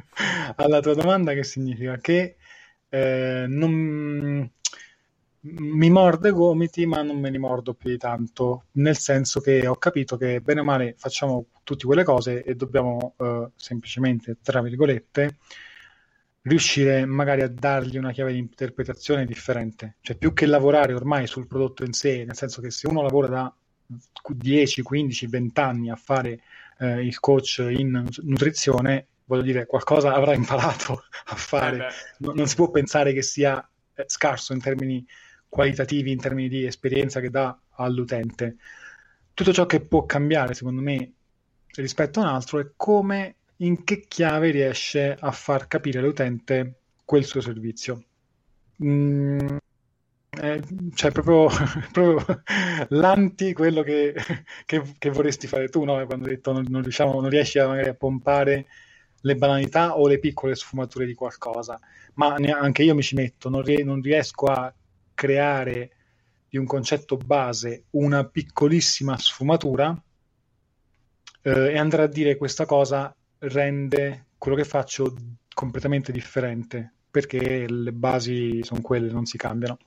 alla tua domanda, che significa che eh, non, mi mordo i gomiti, ma non me li mordo più di tanto, nel senso che ho capito che bene o male facciamo tutte quelle cose e dobbiamo eh, semplicemente, tra virgolette, riuscire magari a dargli una chiave di interpretazione differente. Cioè, più che lavorare ormai sul prodotto in sé, nel senso che se uno lavora da 10, 15, 20 anni a fare eh, il coach in nutrizione, voglio dire, qualcosa avrà imparato a fare. Eh non, non, si può pensare che sia eh, scarso in termini qualitativi, in termini di esperienza che dà all'utente. Tutto ciò che può cambiare, secondo me, rispetto a un altro è come, in che chiave riesce a far capire all'utente quel suo servizio. Mm, eh, cioè proprio, proprio l'anti quello che, che, che, vorresti fare tu, no? quando hai detto non, non, riusciamo, non riesci a, magari a pompare le banalità o le piccole sfumature di qualcosa, ma anche io mi ci metto, non, rie- non riesco a creare di un concetto base una piccolissima sfumatura eh, e andare a dire questa cosa rende quello che faccio completamente differente perché le basi sono quelle, non si cambiano.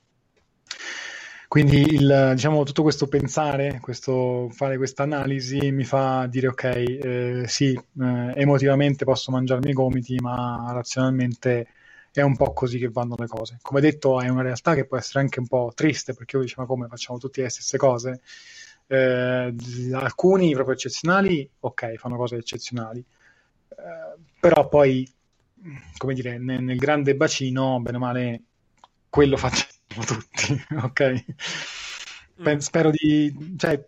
Quindi il, diciamo, tutto questo pensare, questo, fare questa analisi mi fa dire ok, eh, sì, eh, emotivamente posso mangiarmi i gomiti, ma razionalmente è un po' così che vanno le cose. Come detto, è una realtà che può essere anche un po' triste, perché io dicevo, ma come facciamo tutte le stesse cose? Eh, alcuni proprio eccezionali, ok, fanno cose eccezionali, eh, però poi, come dire, nel, nel grande bacino, bene o male, quello facciamo tutti, ok? Mm. Spero di... cioè,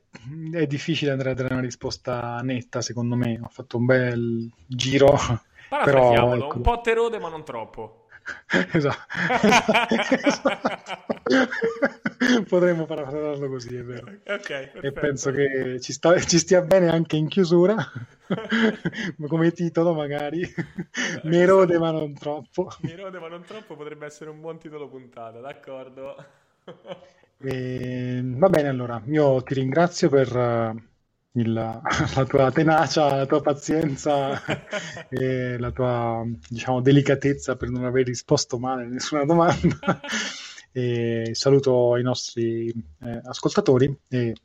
è difficile andare a dare una risposta netta, secondo me. Ho fatto un bel giro, però... Ecco.
Un po' terode, ma non troppo.
esatto. esatto. Potremmo parafrasarlo così, è vero.
Okay,
e penso che ci, sta, ci, stia bene anche in chiusura, come titolo magari. Mi erode ma non troppo.
Mi erode ma non troppo potrebbe essere un buon titolo puntata, d'accordo?
e, va bene allora, io ti ringrazio per il, la tua tenacia, la tua pazienza e la tua diciamo, delicatezza per non aver risposto male a nessuna domanda. E saluto i nostri eh, ascoltatori e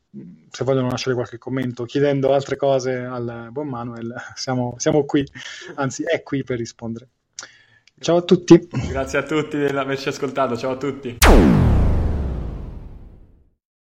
se vogliono lasciare qualche commento chiedendo altre cose al buon Manuel, siamo, siamo qui, anzi è qui per rispondere. Ciao a tutti.
Grazie a tutti per averci ascoltato, ciao a tutti.